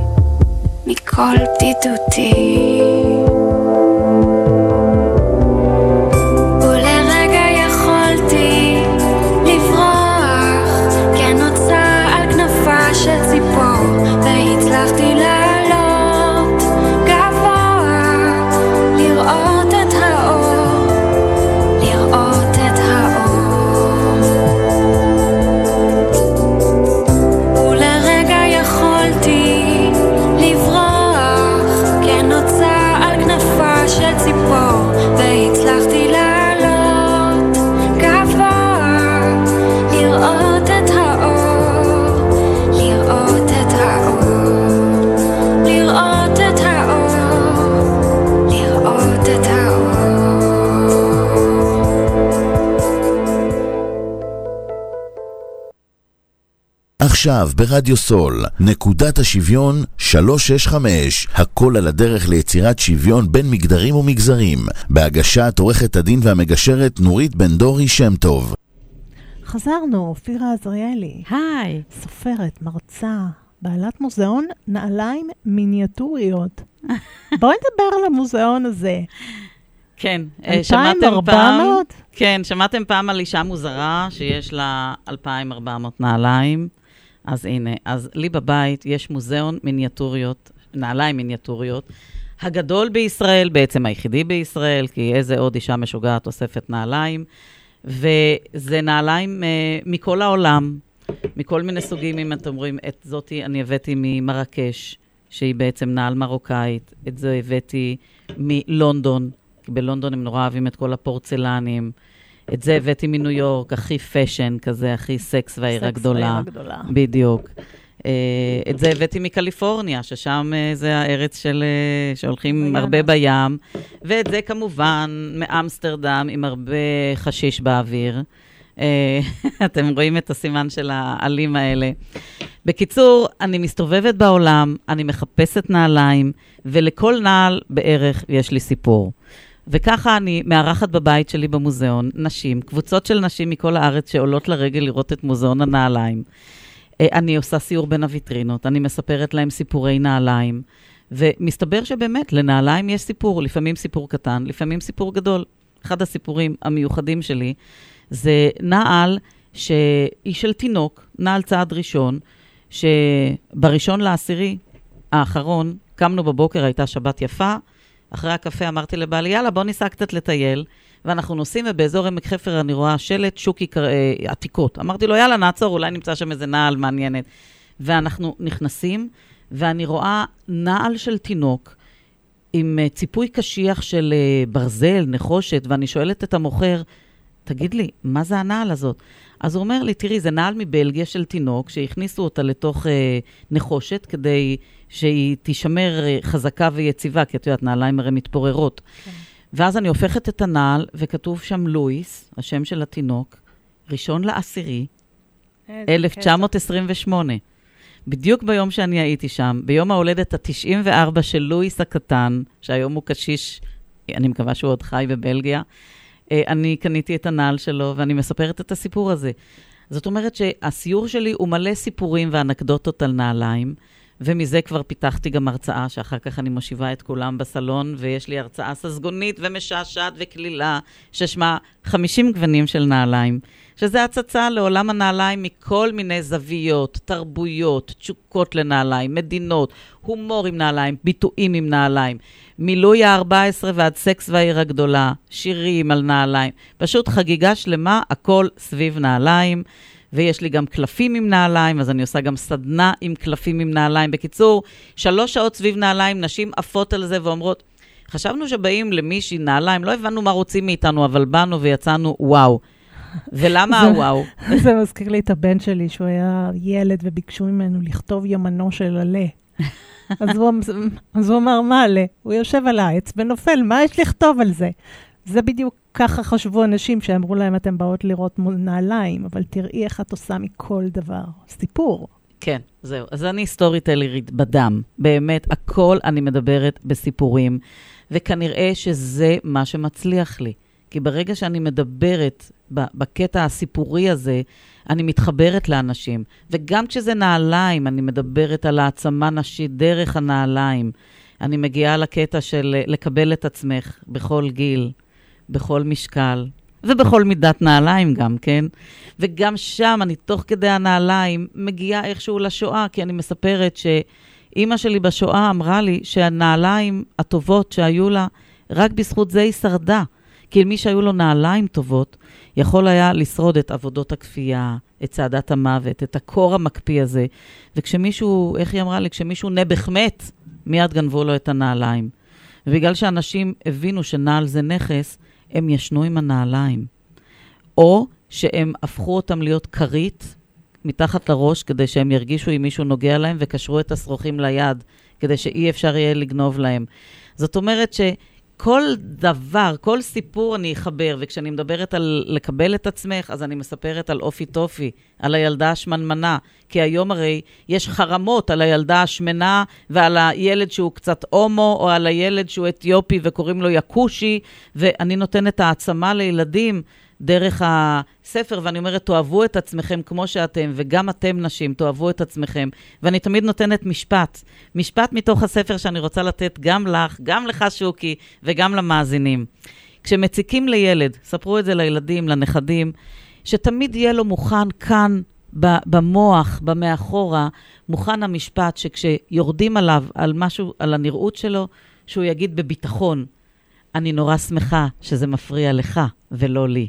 מכל בדידותי. עכשיו ברדיו סול, נקודת השוויון 365, הכל על הדרך ליצירת שוויון בין מגדרים ומגזרים, בהגשת עורכת הדין והמגשרת נורית בן דורי שם טוב. חזרנו, אופירה עזריאלי, היי. סופרת, מרצה, בעלת מוזיאון נעליים מיניאטוריות. בואי נדבר על המוזיאון הזה. כן, אה, שמעתם פעם... 2,400? כן, שמעתם פעם על אישה מוזרה שיש לה 2,400 נעליים? אז הנה, אז לי בבית יש מוזיאון מיניאטוריות, נעליים מיניאטוריות, הגדול בישראל, בעצם היחידי בישראל, כי איזה עוד אישה משוגעת אוספת נעליים, וזה נעליים אה, מכל העולם, מכל מיני סוגים, אם אתם רואים, את זאתי אני הבאתי ממרקש, שהיא בעצם נעל מרוקאית, את זה הבאתי מלונדון, כי בלונדון הם נורא אוהבים את כל הפורצלנים. את זה הבאתי מניו יורק, הכי fashion כזה, הכי סקס והעיר סקס הגדולה. והעיר הגדולה. בדיוק. אה, את זה הבאתי מקליפורניה, ששם אה, זה הארץ של... אה, שהולכים בים. הרבה בים. ואת זה כמובן מאמסטרדם, עם הרבה חשיש באוויר. אתם רואים את הסימן של העלים האלה. בקיצור, אני מסתובבת בעולם, אני מחפשת נעליים, ולכל נעל בערך יש לי סיפור. וככה אני מארחת בבית שלי במוזיאון נשים, קבוצות של נשים מכל הארץ שעולות לרגל לראות את מוזיאון הנעליים. אה, אני עושה סיור בין הוויטרינות, אני מספרת להם סיפורי נעליים, ומסתבר שבאמת, לנעליים יש סיפור, לפעמים סיפור קטן, לפעמים סיפור גדול. אחד הסיפורים המיוחדים שלי זה נעל שהיא של תינוק, נעל צעד ראשון, שבראשון לעשירי האחרון, קמנו בבוקר, הייתה שבת יפה, אחרי הקפה אמרתי לבעלי, יאללה, בוא ניסע קצת לטייל. ואנחנו נוסעים, ובאזור עמק חפר אני רואה שלט שוקי קר- אה, עתיקות. אמרתי לו, יאללה, נעצור, אולי נמצא שם איזה נעל מעניינת. ואנחנו נכנסים, ואני רואה נעל של תינוק עם אה, ציפוי קשיח של אה, ברזל, נחושת, ואני שואלת את המוכר, תגיד לי, מה זה הנעל הזאת? אז הוא אומר לי, תראי, זה נעל מבלגיה של תינוק, שהכניסו אותה לתוך אה, נחושת כדי שהיא תישמר אה, חזקה ויציבה, כי את יודעת, נעליים הרי מתפוררות. כן. ואז אני הופכת את הנעל, וכתוב שם לואיס, השם של התינוק, ראשון לעשירי, 1928. בדיוק ביום שאני הייתי שם, ביום ההולדת ה-94 של לואיס הקטן, שהיום הוא קשיש, אני מקווה שהוא עוד חי בבלגיה, אה, אני קניתי את הנעל שלו ואני מספרת את הסיפור הזה. זאת אומרת שהסיור שלי הוא מלא סיפורים ואנקדוטות על נעליים, ומזה כבר פיתחתי גם הרצאה, שאחר כך אני מושיבה את כולם בסלון, ויש לי הרצאה ססגונית ומשעשעת וקלילה, ששמה 50 גוונים של נעליים, שזה הצצה לעולם הנעליים מכל מיני זוויות, תרבויות, תשוקות לנעליים, מדינות, הומור עם נעליים, ביטויים עם נעליים, מילוי ה-14 ועד סקס והעיר הגדולה, שירים על נעליים, פשוט חגיגה שלמה, הכל סביב נעליים. ויש לי גם קלפים עם נעליים, אז אני עושה גם סדנה עם קלפים עם נעליים. בקיצור, שלוש שעות סביב נעליים, נשים עפות על זה ואומרות, חשבנו שבאים למישהי נעליים, לא הבנו מה רוצים מאיתנו, אבל באנו ויצאנו וואו. ולמה הוואו? זה מזכיר לי את הבן שלי, שהוא היה ילד וביקשו ממנו לכתוב יומנו של עלה. אז הוא, אז הוא אמר, מה עלה? הוא יושב על העץ ונופל, מה יש לכתוב על זה? זה בדיוק ככה חשבו אנשים שאמרו להם, אתם באות לראות מול נעליים, אבל תראי איך את עושה מכל דבר. סיפור. כן, זהו. אז אני סטורי טלרית בדם. באמת, הכל אני מדברת בסיפורים, וכנראה שזה מה שמצליח לי. כי ברגע שאני מדברת בקטע הסיפורי הזה, אני מתחברת לאנשים. וגם כשזה נעליים, אני מדברת על העצמה נשית דרך הנעליים. אני מגיעה לקטע של לקבל את עצמך בכל גיל, בכל משקל, ובכל מידת נעליים גם, כן? וגם שם, אני תוך כדי הנעליים, מגיעה איכשהו לשואה, כי אני מספרת שאימא שלי בשואה אמרה לי שהנעליים הטובות שהיו לה, רק בזכות זה היא שרדה. כי מי שהיו לו נעליים טובות, יכול היה לשרוד את עבודות הכפייה, את צעדת המוות, את הקור המקפיא הזה. וכשמישהו, איך היא אמרה לי? כשמישהו נעבך מת, מיד גנבו לו את הנעליים. ובגלל שאנשים הבינו שנעל זה נכס, הם ישנו עם הנעליים. או שהם הפכו אותם להיות כרית מתחת לראש, כדי שהם ירגישו אם מישהו נוגע להם, וקשרו את השרוכים ליד, כדי שאי אפשר יהיה לגנוב להם. זאת אומרת שכל דבר, כל סיפור אני אחבר, וכשאני מדברת על לקבל את עצמך, אז אני מספרת על אופי טופי, על הילדה השמנמנה, כי היום הרי יש חרמות על הילדה השמנה ועל הילד שהוא קצת הומו, או על הילד שהוא אתיופי וקוראים לו יקושי, ואני נותנת העצמה לילדים. דרך הספר, ואני אומרת, תאהבו את עצמכם כמו שאתם, וגם אתם נשים, תאהבו את עצמכם. ואני תמיד נותנת משפט, משפט מתוך הספר שאני רוצה לתת גם לך, גם לך, שוקי, וגם למאזינים. כשמציקים לילד, ספרו את זה לילדים, לנכדים, שתמיד יהיה לו מוכן כאן, במוח, במאחורה, מוכן המשפט שכשיורדים עליו, על משהו, על הנראות שלו, שהוא יגיד בביטחון, אני נורא שמחה שזה מפריע לך ולא לי.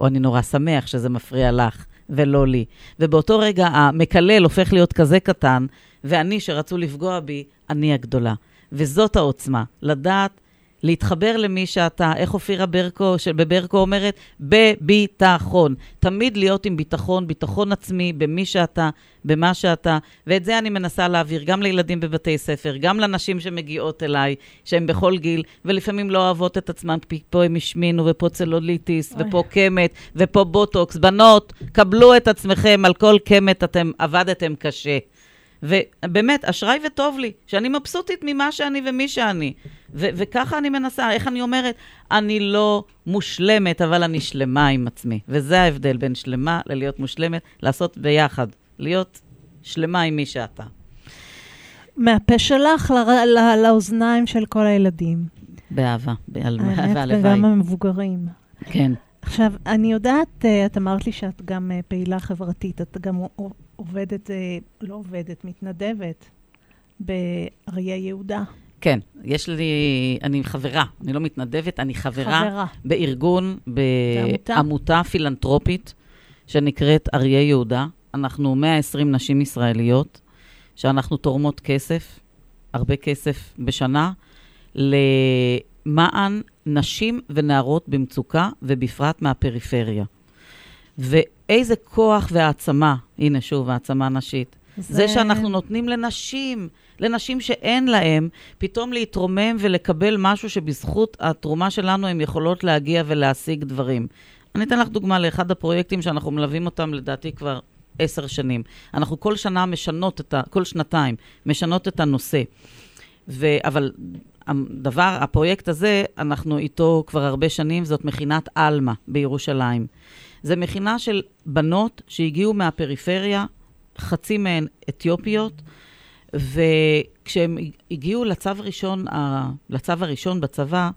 או אני נורא שמח שזה מפריע לך ולא לי. ובאותו רגע המקלל הופך להיות כזה קטן, ואני, שרצו לפגוע בי, אני הגדולה. וזאת העוצמה, לדעת להתחבר למי שאתה, איך אופירה ברקו, בברקו אומרת? בביטחון. תמיד להיות עם ביטחון, ביטחון עצמי, במי שאתה, במה שאתה, ואת זה אני מנסה להעביר גם לילדים בבתי ספר, גם לנשים שמגיעות אליי, שהן בכל גיל, ולפעמים לא אוהבות את עצמן, פה הם השמינו, ופה צלוליטיס, אוי. ופה קמת, ופה בוטוקס. בנות, קבלו את עצמכם, על כל קמת אתם עבדתם קשה. ובאמת, אשראי וטוב לי, שאני מבסוטית ממה שאני ומי שאני. ו- וככה אני מנסה, איך אני אומרת? אני לא מושלמת, אבל אני שלמה עם עצמי. וזה ההבדל בין שלמה ללהיות מושלמת, לעשות ביחד, להיות שלמה עם מי שאתה. מהפה שלך ל- ל- לאוזניים של כל הילדים. באהבה, והלוואי. וגם המבוגרים. כן. עכשיו, אני יודעת, אה, את אמרת לי שאת גם אה, פעילה חברתית, את גם ע- עובדת, אה, לא עובדת, מתנדבת באריה יהודה. כן, יש לי, אני חברה, אני לא מתנדבת, אני חברה, חברה. בארגון, בעמותה? פילנטרופית שנקראת אריה יהודה. אנחנו 120 נשים ישראליות, שאנחנו תורמות כסף, הרבה כסף בשנה, למען נשים ונערות במצוקה, ובפרט מהפריפריה. ואיזה כוח והעצמה, הנה שוב, העצמה נשית. זה... זה שאנחנו נותנים לנשים, לנשים שאין להן, פתאום להתרומם ולקבל משהו שבזכות התרומה שלנו הן יכולות להגיע ולהשיג דברים. אני אתן לך דוגמה לאחד הפרויקטים שאנחנו מלווים אותם לדעתי כבר עשר שנים. אנחנו כל שנה משנות את ה... כל שנתיים משנות את הנושא. ו... אבל הדבר, הפרויקט הזה, אנחנו איתו כבר הרבה שנים, זאת מכינת עלמה בירושלים. זה מכינה של בנות שהגיעו מהפריפריה, חצי מהן אתיופיות, וכשהם הגיעו לצו הראשון, לצו הראשון בצבא,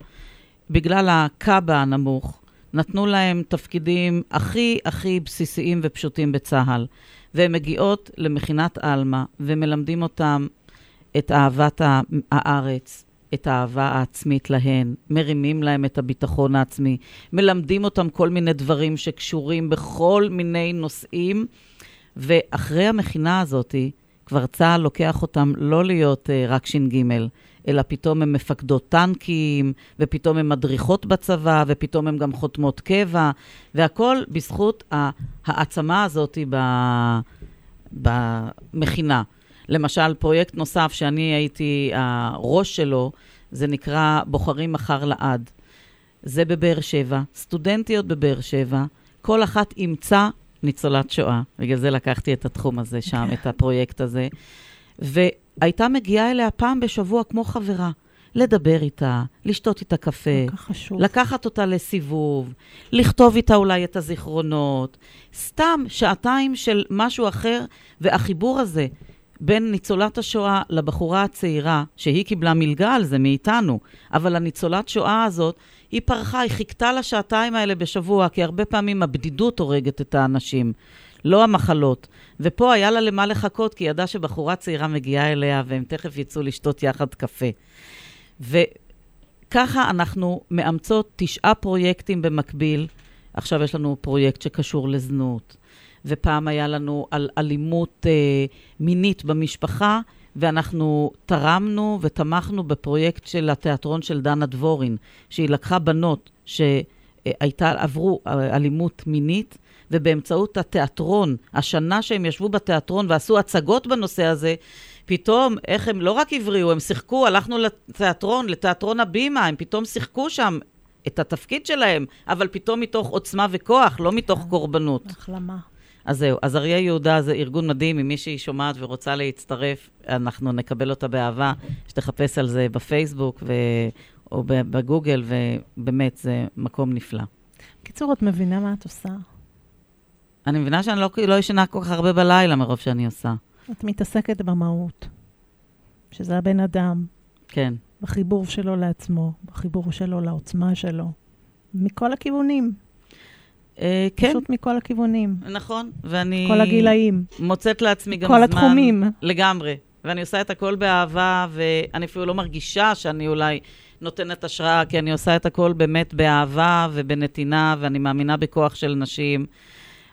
בגלל הקאבה הנמוך, נתנו להם תפקידים הכי הכי בסיסיים ופשוטים בצה"ל. והן מגיעות למכינת עלמה, ומלמדים אותם את אהבת הארץ, את האהבה העצמית להן, מרימים להם את הביטחון העצמי, מלמדים אותם כל מיני דברים שקשורים בכל מיני נושאים, ואחרי המכינה הזאת, כבר צה"ל לוקח אותם לא להיות uh, רק ש"ג, אלא פתאום הן מפקדות טנקים, ופתאום הן מדריכות בצבא, ופתאום הן גם חותמות קבע, והכל בזכות ה- העצמה הזאת במכינה. למשל, פרויקט נוסף שאני הייתי הראש שלו, זה נקרא בוחרים מחר לעד. זה בבאר שבע, סטודנטיות בבאר שבע, כל אחת אימצה ניצולת שואה. בגלל זה לקחתי את התחום הזה שם, את הפרויקט הזה. והייתה מגיעה אליה פעם בשבוע כמו חברה. לדבר איתה, לשתות איתה קפה. לקחת אותה לסיבוב, לכתוב איתה אולי את הזיכרונות, סתם שעתיים של משהו אחר, והחיבור הזה בין ניצולת השואה לבחורה הצעירה, שהיא קיבלה מלגה על זה מאיתנו, אבל הניצולת שואה הזאת, היא פרחה, היא חיכתה לשעתיים האלה בשבוע, כי הרבה פעמים הבדידות הורגת את האנשים, לא המחלות. ופה היה לה למה לחכות, כי היא ידעה שבחורה צעירה מגיעה אליה, והם תכף יצאו לשתות יחד קפה. וככה אנחנו מאמצות תשעה פרויקטים במקביל. עכשיו יש לנו פרויקט שקשור לזנות, ופעם היה לנו על אלימות אה, מינית במשפחה, ואנחנו תרמנו ותמכנו בפרויקט של התיאטרון של דנה דבורין, שהיא לקחה בנות שהייתה, עברו אה, אלימות מינית, ובאמצעות התיאטרון, השנה שהם ישבו בתיאטרון ועשו הצגות בנושא הזה, פתאום, איך הם לא רק הבריאו, הם שיחקו, הלכנו לתיאטרון, לתיאטרון הבימה, הם פתאום שיחקו שם את התפקיד שלהם, אבל פתאום מתוך עוצמה וכוח, לא מתוך קורבנות. החלמה. אז זהו, אז אריה יהודה זה ארגון מדהים, אם מישהי שומעת ורוצה להצטרף, אנחנו נקבל אותה באהבה, שתחפש על זה בפייסבוק ו... או בגוגל, ובאמת, זה מקום נפלא. בקיצור, את מבינה מה את עושה? אני מבינה שאני לא, לא ישנה כל כך הרבה בלילה מרוב שאני עושה. את מתעסקת במהות, שזה הבן אדם, כן. בחיבור שלו לעצמו, בחיבור שלו לעוצמה שלו. מכל הכיוונים, כן, פשוט מכל הכיוונים. נכון, ואני... כל הגילאים. מוצאת לעצמי גם כל זמן... התחומים. לגמרי. ואני עושה את הכל באהבה, ואני אפילו לא מרגישה שאני אולי נותנת השראה, כי אני עושה את הכל באמת באהבה ובנתינה, ואני מאמינה בכוח של נשים.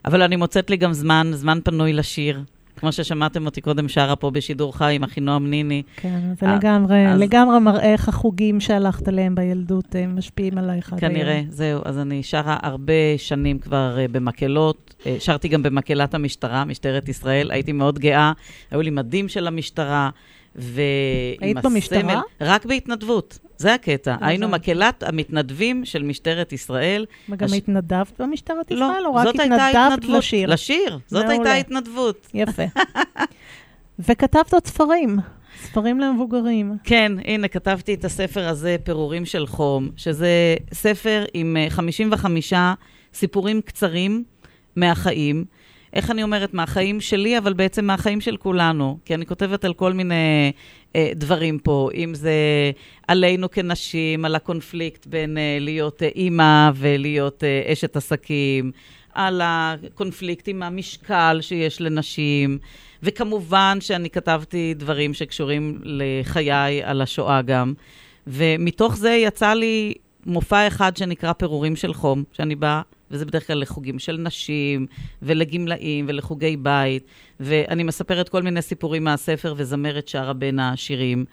אבל אני מוצאת לי גם זמן, זמן פנוי לשיר. כמו ששמעתם אותי קודם שרה פה בשידור חי עם אחינועם ניני. כן, זה אה, לגמרי, אז- לגמרי מראה איך החוגים שהלכת עליהם בילדות אה, משפיעים עלייך עד היום. כנראה, זהו. אז אני שרה הרבה שנים כבר אה, במקהלות. שרתי גם במקהלת המשטרה, משטרת ישראל. הייתי מאוד גאה. היו לי מדים של המשטרה. ועם היית הסמל, במשטרה? רק בהתנדבות. זה הקטע. היינו. מקהלת המתנדבים של משטרת ישראל. וגם הש- התנדבת במשטרת לא, ישראל, או רק זאת הייתה התנדבת התנדבות. לשיר? לשיר, זאת מעולה. הייתה התנדבות. יפה. וכתבת עוד ספרים, ספרים למבוגרים. כן, הנה, כתבתי את הספר הזה, פירורים של חום, שזה ספר עם אה, 55 סיפורים קצרים מהחיים. איך אני אומרת? מהחיים שלי, אבל בעצם מהחיים של כולנו. כי אני כותבת על כל מיני אה, דברים פה, אם זה עלינו כנשים, על הקונפליקט בין אה, להיות אה, אימא ולהיות אה, אשת עסקים, על הקונפליקט עם המשקל שיש לנשים, וכמובן שאני כתבתי דברים שקשורים לחיי, על השואה גם. ומתוך זה יצא לי מופע אחד שנקרא פירורים של חום, שאני באה, וזה בדרך כלל לחוגים של נשים, ולגמלאים, ולחוגי בית, ואני מספרת כל מיני סיפורים מהספר, וזמרת שרה בין השירים.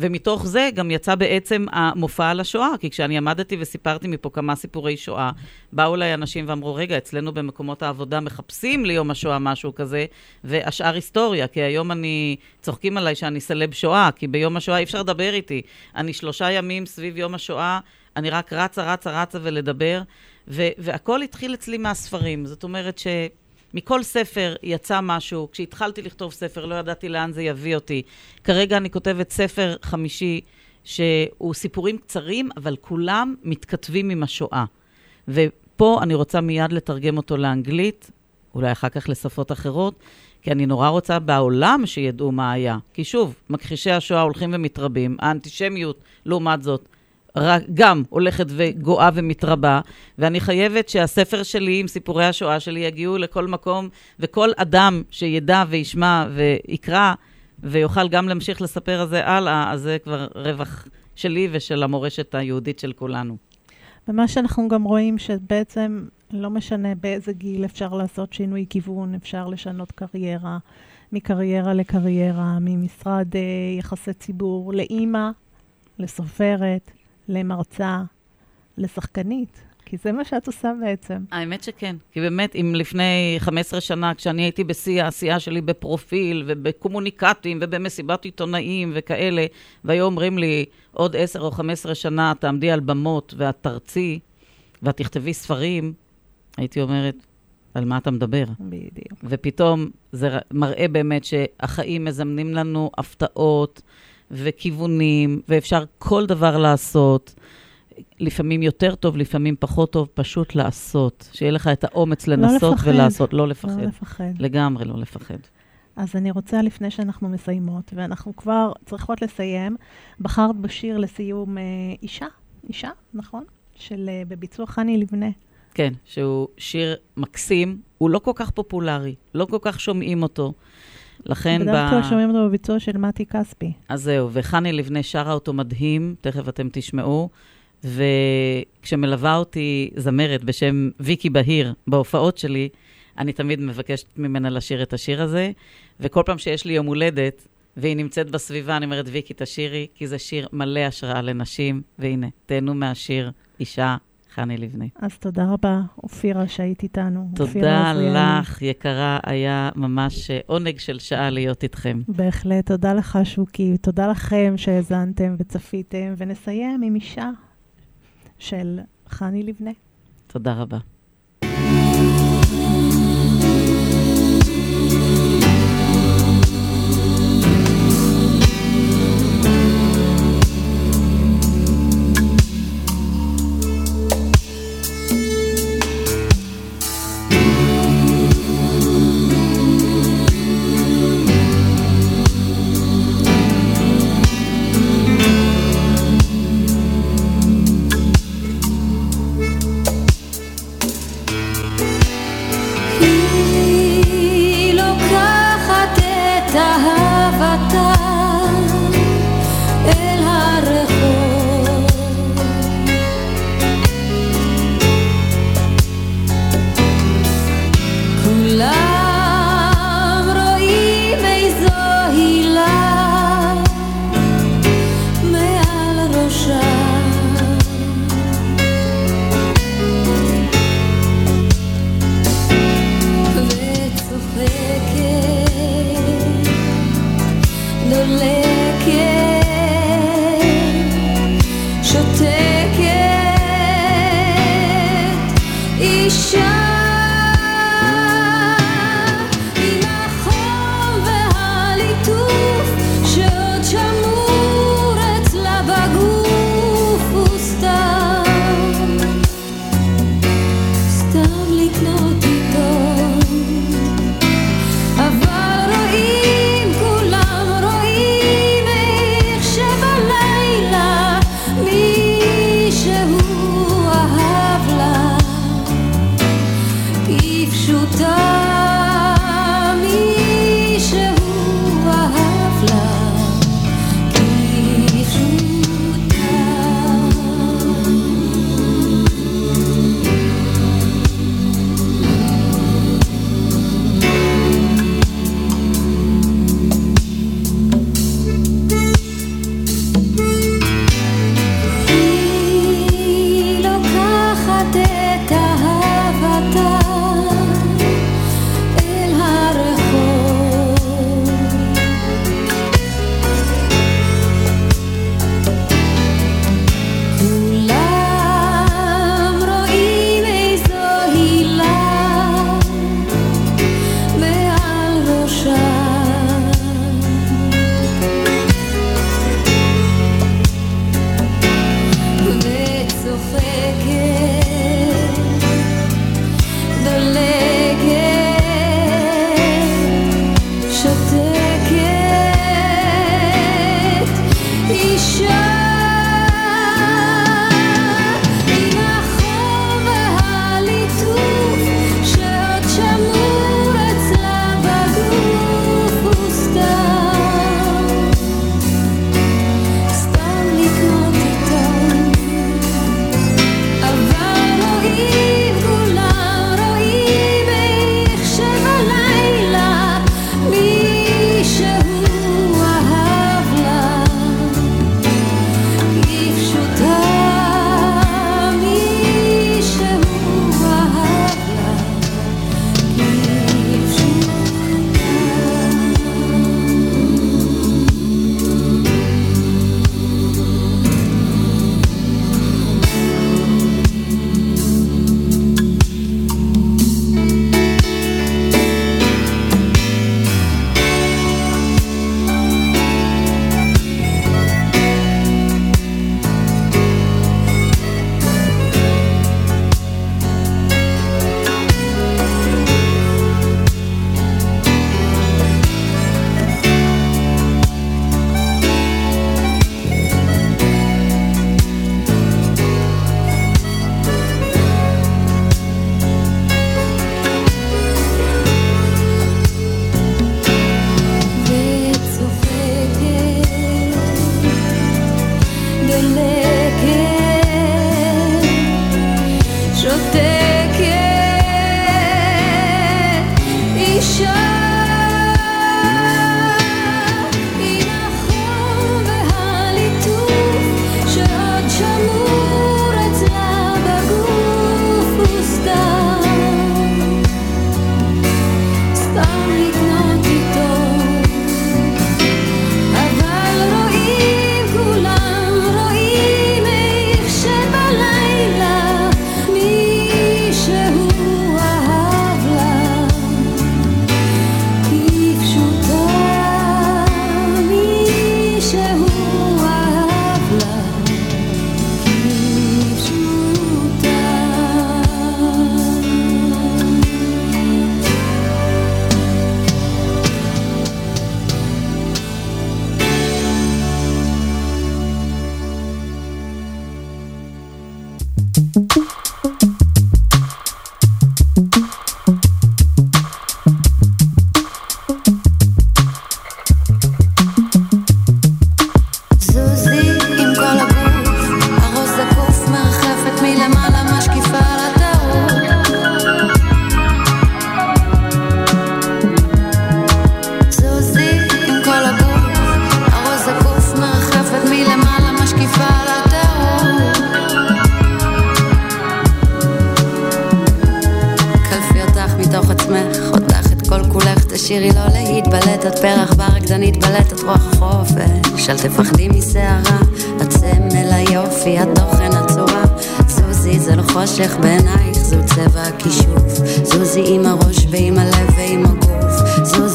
ומתוך זה גם יצא בעצם המופע על השואה, כי כשאני עמדתי וסיפרתי מפה כמה סיפורי שואה, באו אליי אנשים ואמרו, רגע, אצלנו במקומות העבודה מחפשים ליום השואה משהו כזה, והשאר היסטוריה, כי היום אני, צוחקים עליי שאני סלב שואה, כי ביום השואה אי אפשר לדבר איתי. אני שלושה ימים סביב יום השואה, אני רק רצה, רצה, רצה ולדבר, ו- והכל התחיל אצלי מהספרים. זאת אומרת ש... מכל ספר יצא משהו. כשהתחלתי לכתוב ספר, לא ידעתי לאן זה יביא אותי. כרגע אני כותבת ספר חמישי, שהוא סיפורים קצרים, אבל כולם מתכתבים עם השואה. ופה אני רוצה מיד לתרגם אותו לאנגלית, אולי אחר כך לשפות אחרות, כי אני נורא רוצה בעולם שידעו מה היה. כי שוב, מכחישי השואה הולכים ומתרבים, האנטישמיות, לעומת זאת, גם הולכת וגואה ומתרבה, ואני חייבת שהספר שלי עם סיפורי השואה שלי יגיעו לכל מקום, וכל אדם שידע וישמע ויקרא, ויוכל גם להמשיך לספר את זה הלאה, אז זה כבר רווח שלי ושל המורשת היהודית של כולנו. ומה שאנחנו גם רואים שבעצם לא משנה באיזה גיל אפשר לעשות שינוי כיוון, אפשר לשנות קריירה, מקריירה לקריירה, ממשרד אה, יחסי ציבור לאימא, לסופרת, למרצה, לשחקנית, כי זה מה שאת עושה בעצם. האמת שכן, כי באמת, אם לפני 15 שנה, כשאני הייתי בשיא העשייה שלי בפרופיל ובקומוניקטים ובמסיבת עיתונאים וכאלה, והיו אומרים לי, עוד 10 או 15 שנה תעמדי על במות ואת תרצי ואת תכתבי ספרים, הייתי אומרת, על מה אתה מדבר? בדיוק. ופתאום זה מראה באמת שהחיים מזמנים לנו הפתעות, וכיוונים, ואפשר כל דבר לעשות. לפעמים יותר טוב, לפעמים פחות טוב, פשוט לעשות. שיהיה לך את האומץ לנסות לפחד. ולעשות, לא לפחד. לא לפחד. לגמרי לא לפחד. אז אני רוצה, לפני שאנחנו מסיימות, ואנחנו כבר צריכות לסיים, בחרת בשיר לסיום אה, אישה, אישה, נכון? של, אה, בביצוע חני לבנה. כן, שהוא שיר מקסים, הוא לא כל כך פופולרי, לא כל כך שומעים אותו. לכן, בדרך כלל שומעים אותו בביצוע של מתי כספי. אז זהו, וחני לבנה שרה אותו מדהים, תכף אתם תשמעו. וכשמלווה אותי זמרת בשם ויקי בהיר בהופעות שלי, אני תמיד מבקשת ממנה לשיר את השיר הזה, וכל פעם שיש לי יום הולדת, והיא נמצאת בסביבה, אני אומרת, ויקי, תשירי, כי זה שיר מלא השראה לנשים, והנה, תהנו מהשיר אישה, חני לבנה. אז תודה רבה, אופירה, שהיית איתנו. תודה. לך, יקרה, היה ממש אה, עונג של שעה להיות איתכם. בהחלט, תודה לך, שוקי, תודה לכם שהאזנתם וצפיתם, ונסיים עם אישה של חני לבנה. תודה רבה.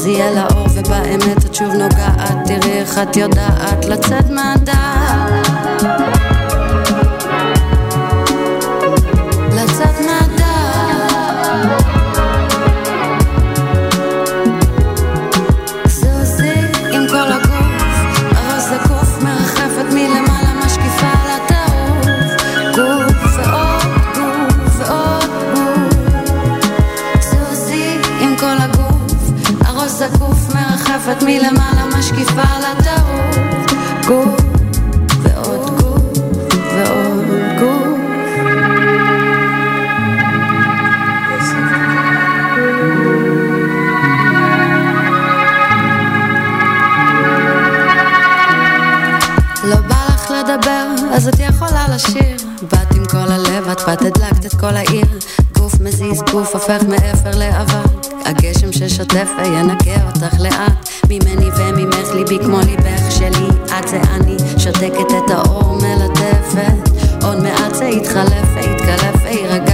אל האור ובאמת את שוב נוגעת, תראי איך את יודעת לצאת מהדעת. מלמעלה, משקיפה על הטעות. גוף ועוד גוף ועוד גוף. לא בא לך לדבר, אז את יכולה לשיר. באת עם כל הלב, את באת הדלקת את כל העיר. גוף מזיז, גוף הופך מאפר לאבק. הגשם ששוטף וינקה אותך לאט. ממני וממך ליבי כמו ליבך שלי. את זה אני שותקת את האור מלטפת. עוד מעט זה יתחלף ויתקלף ויירגע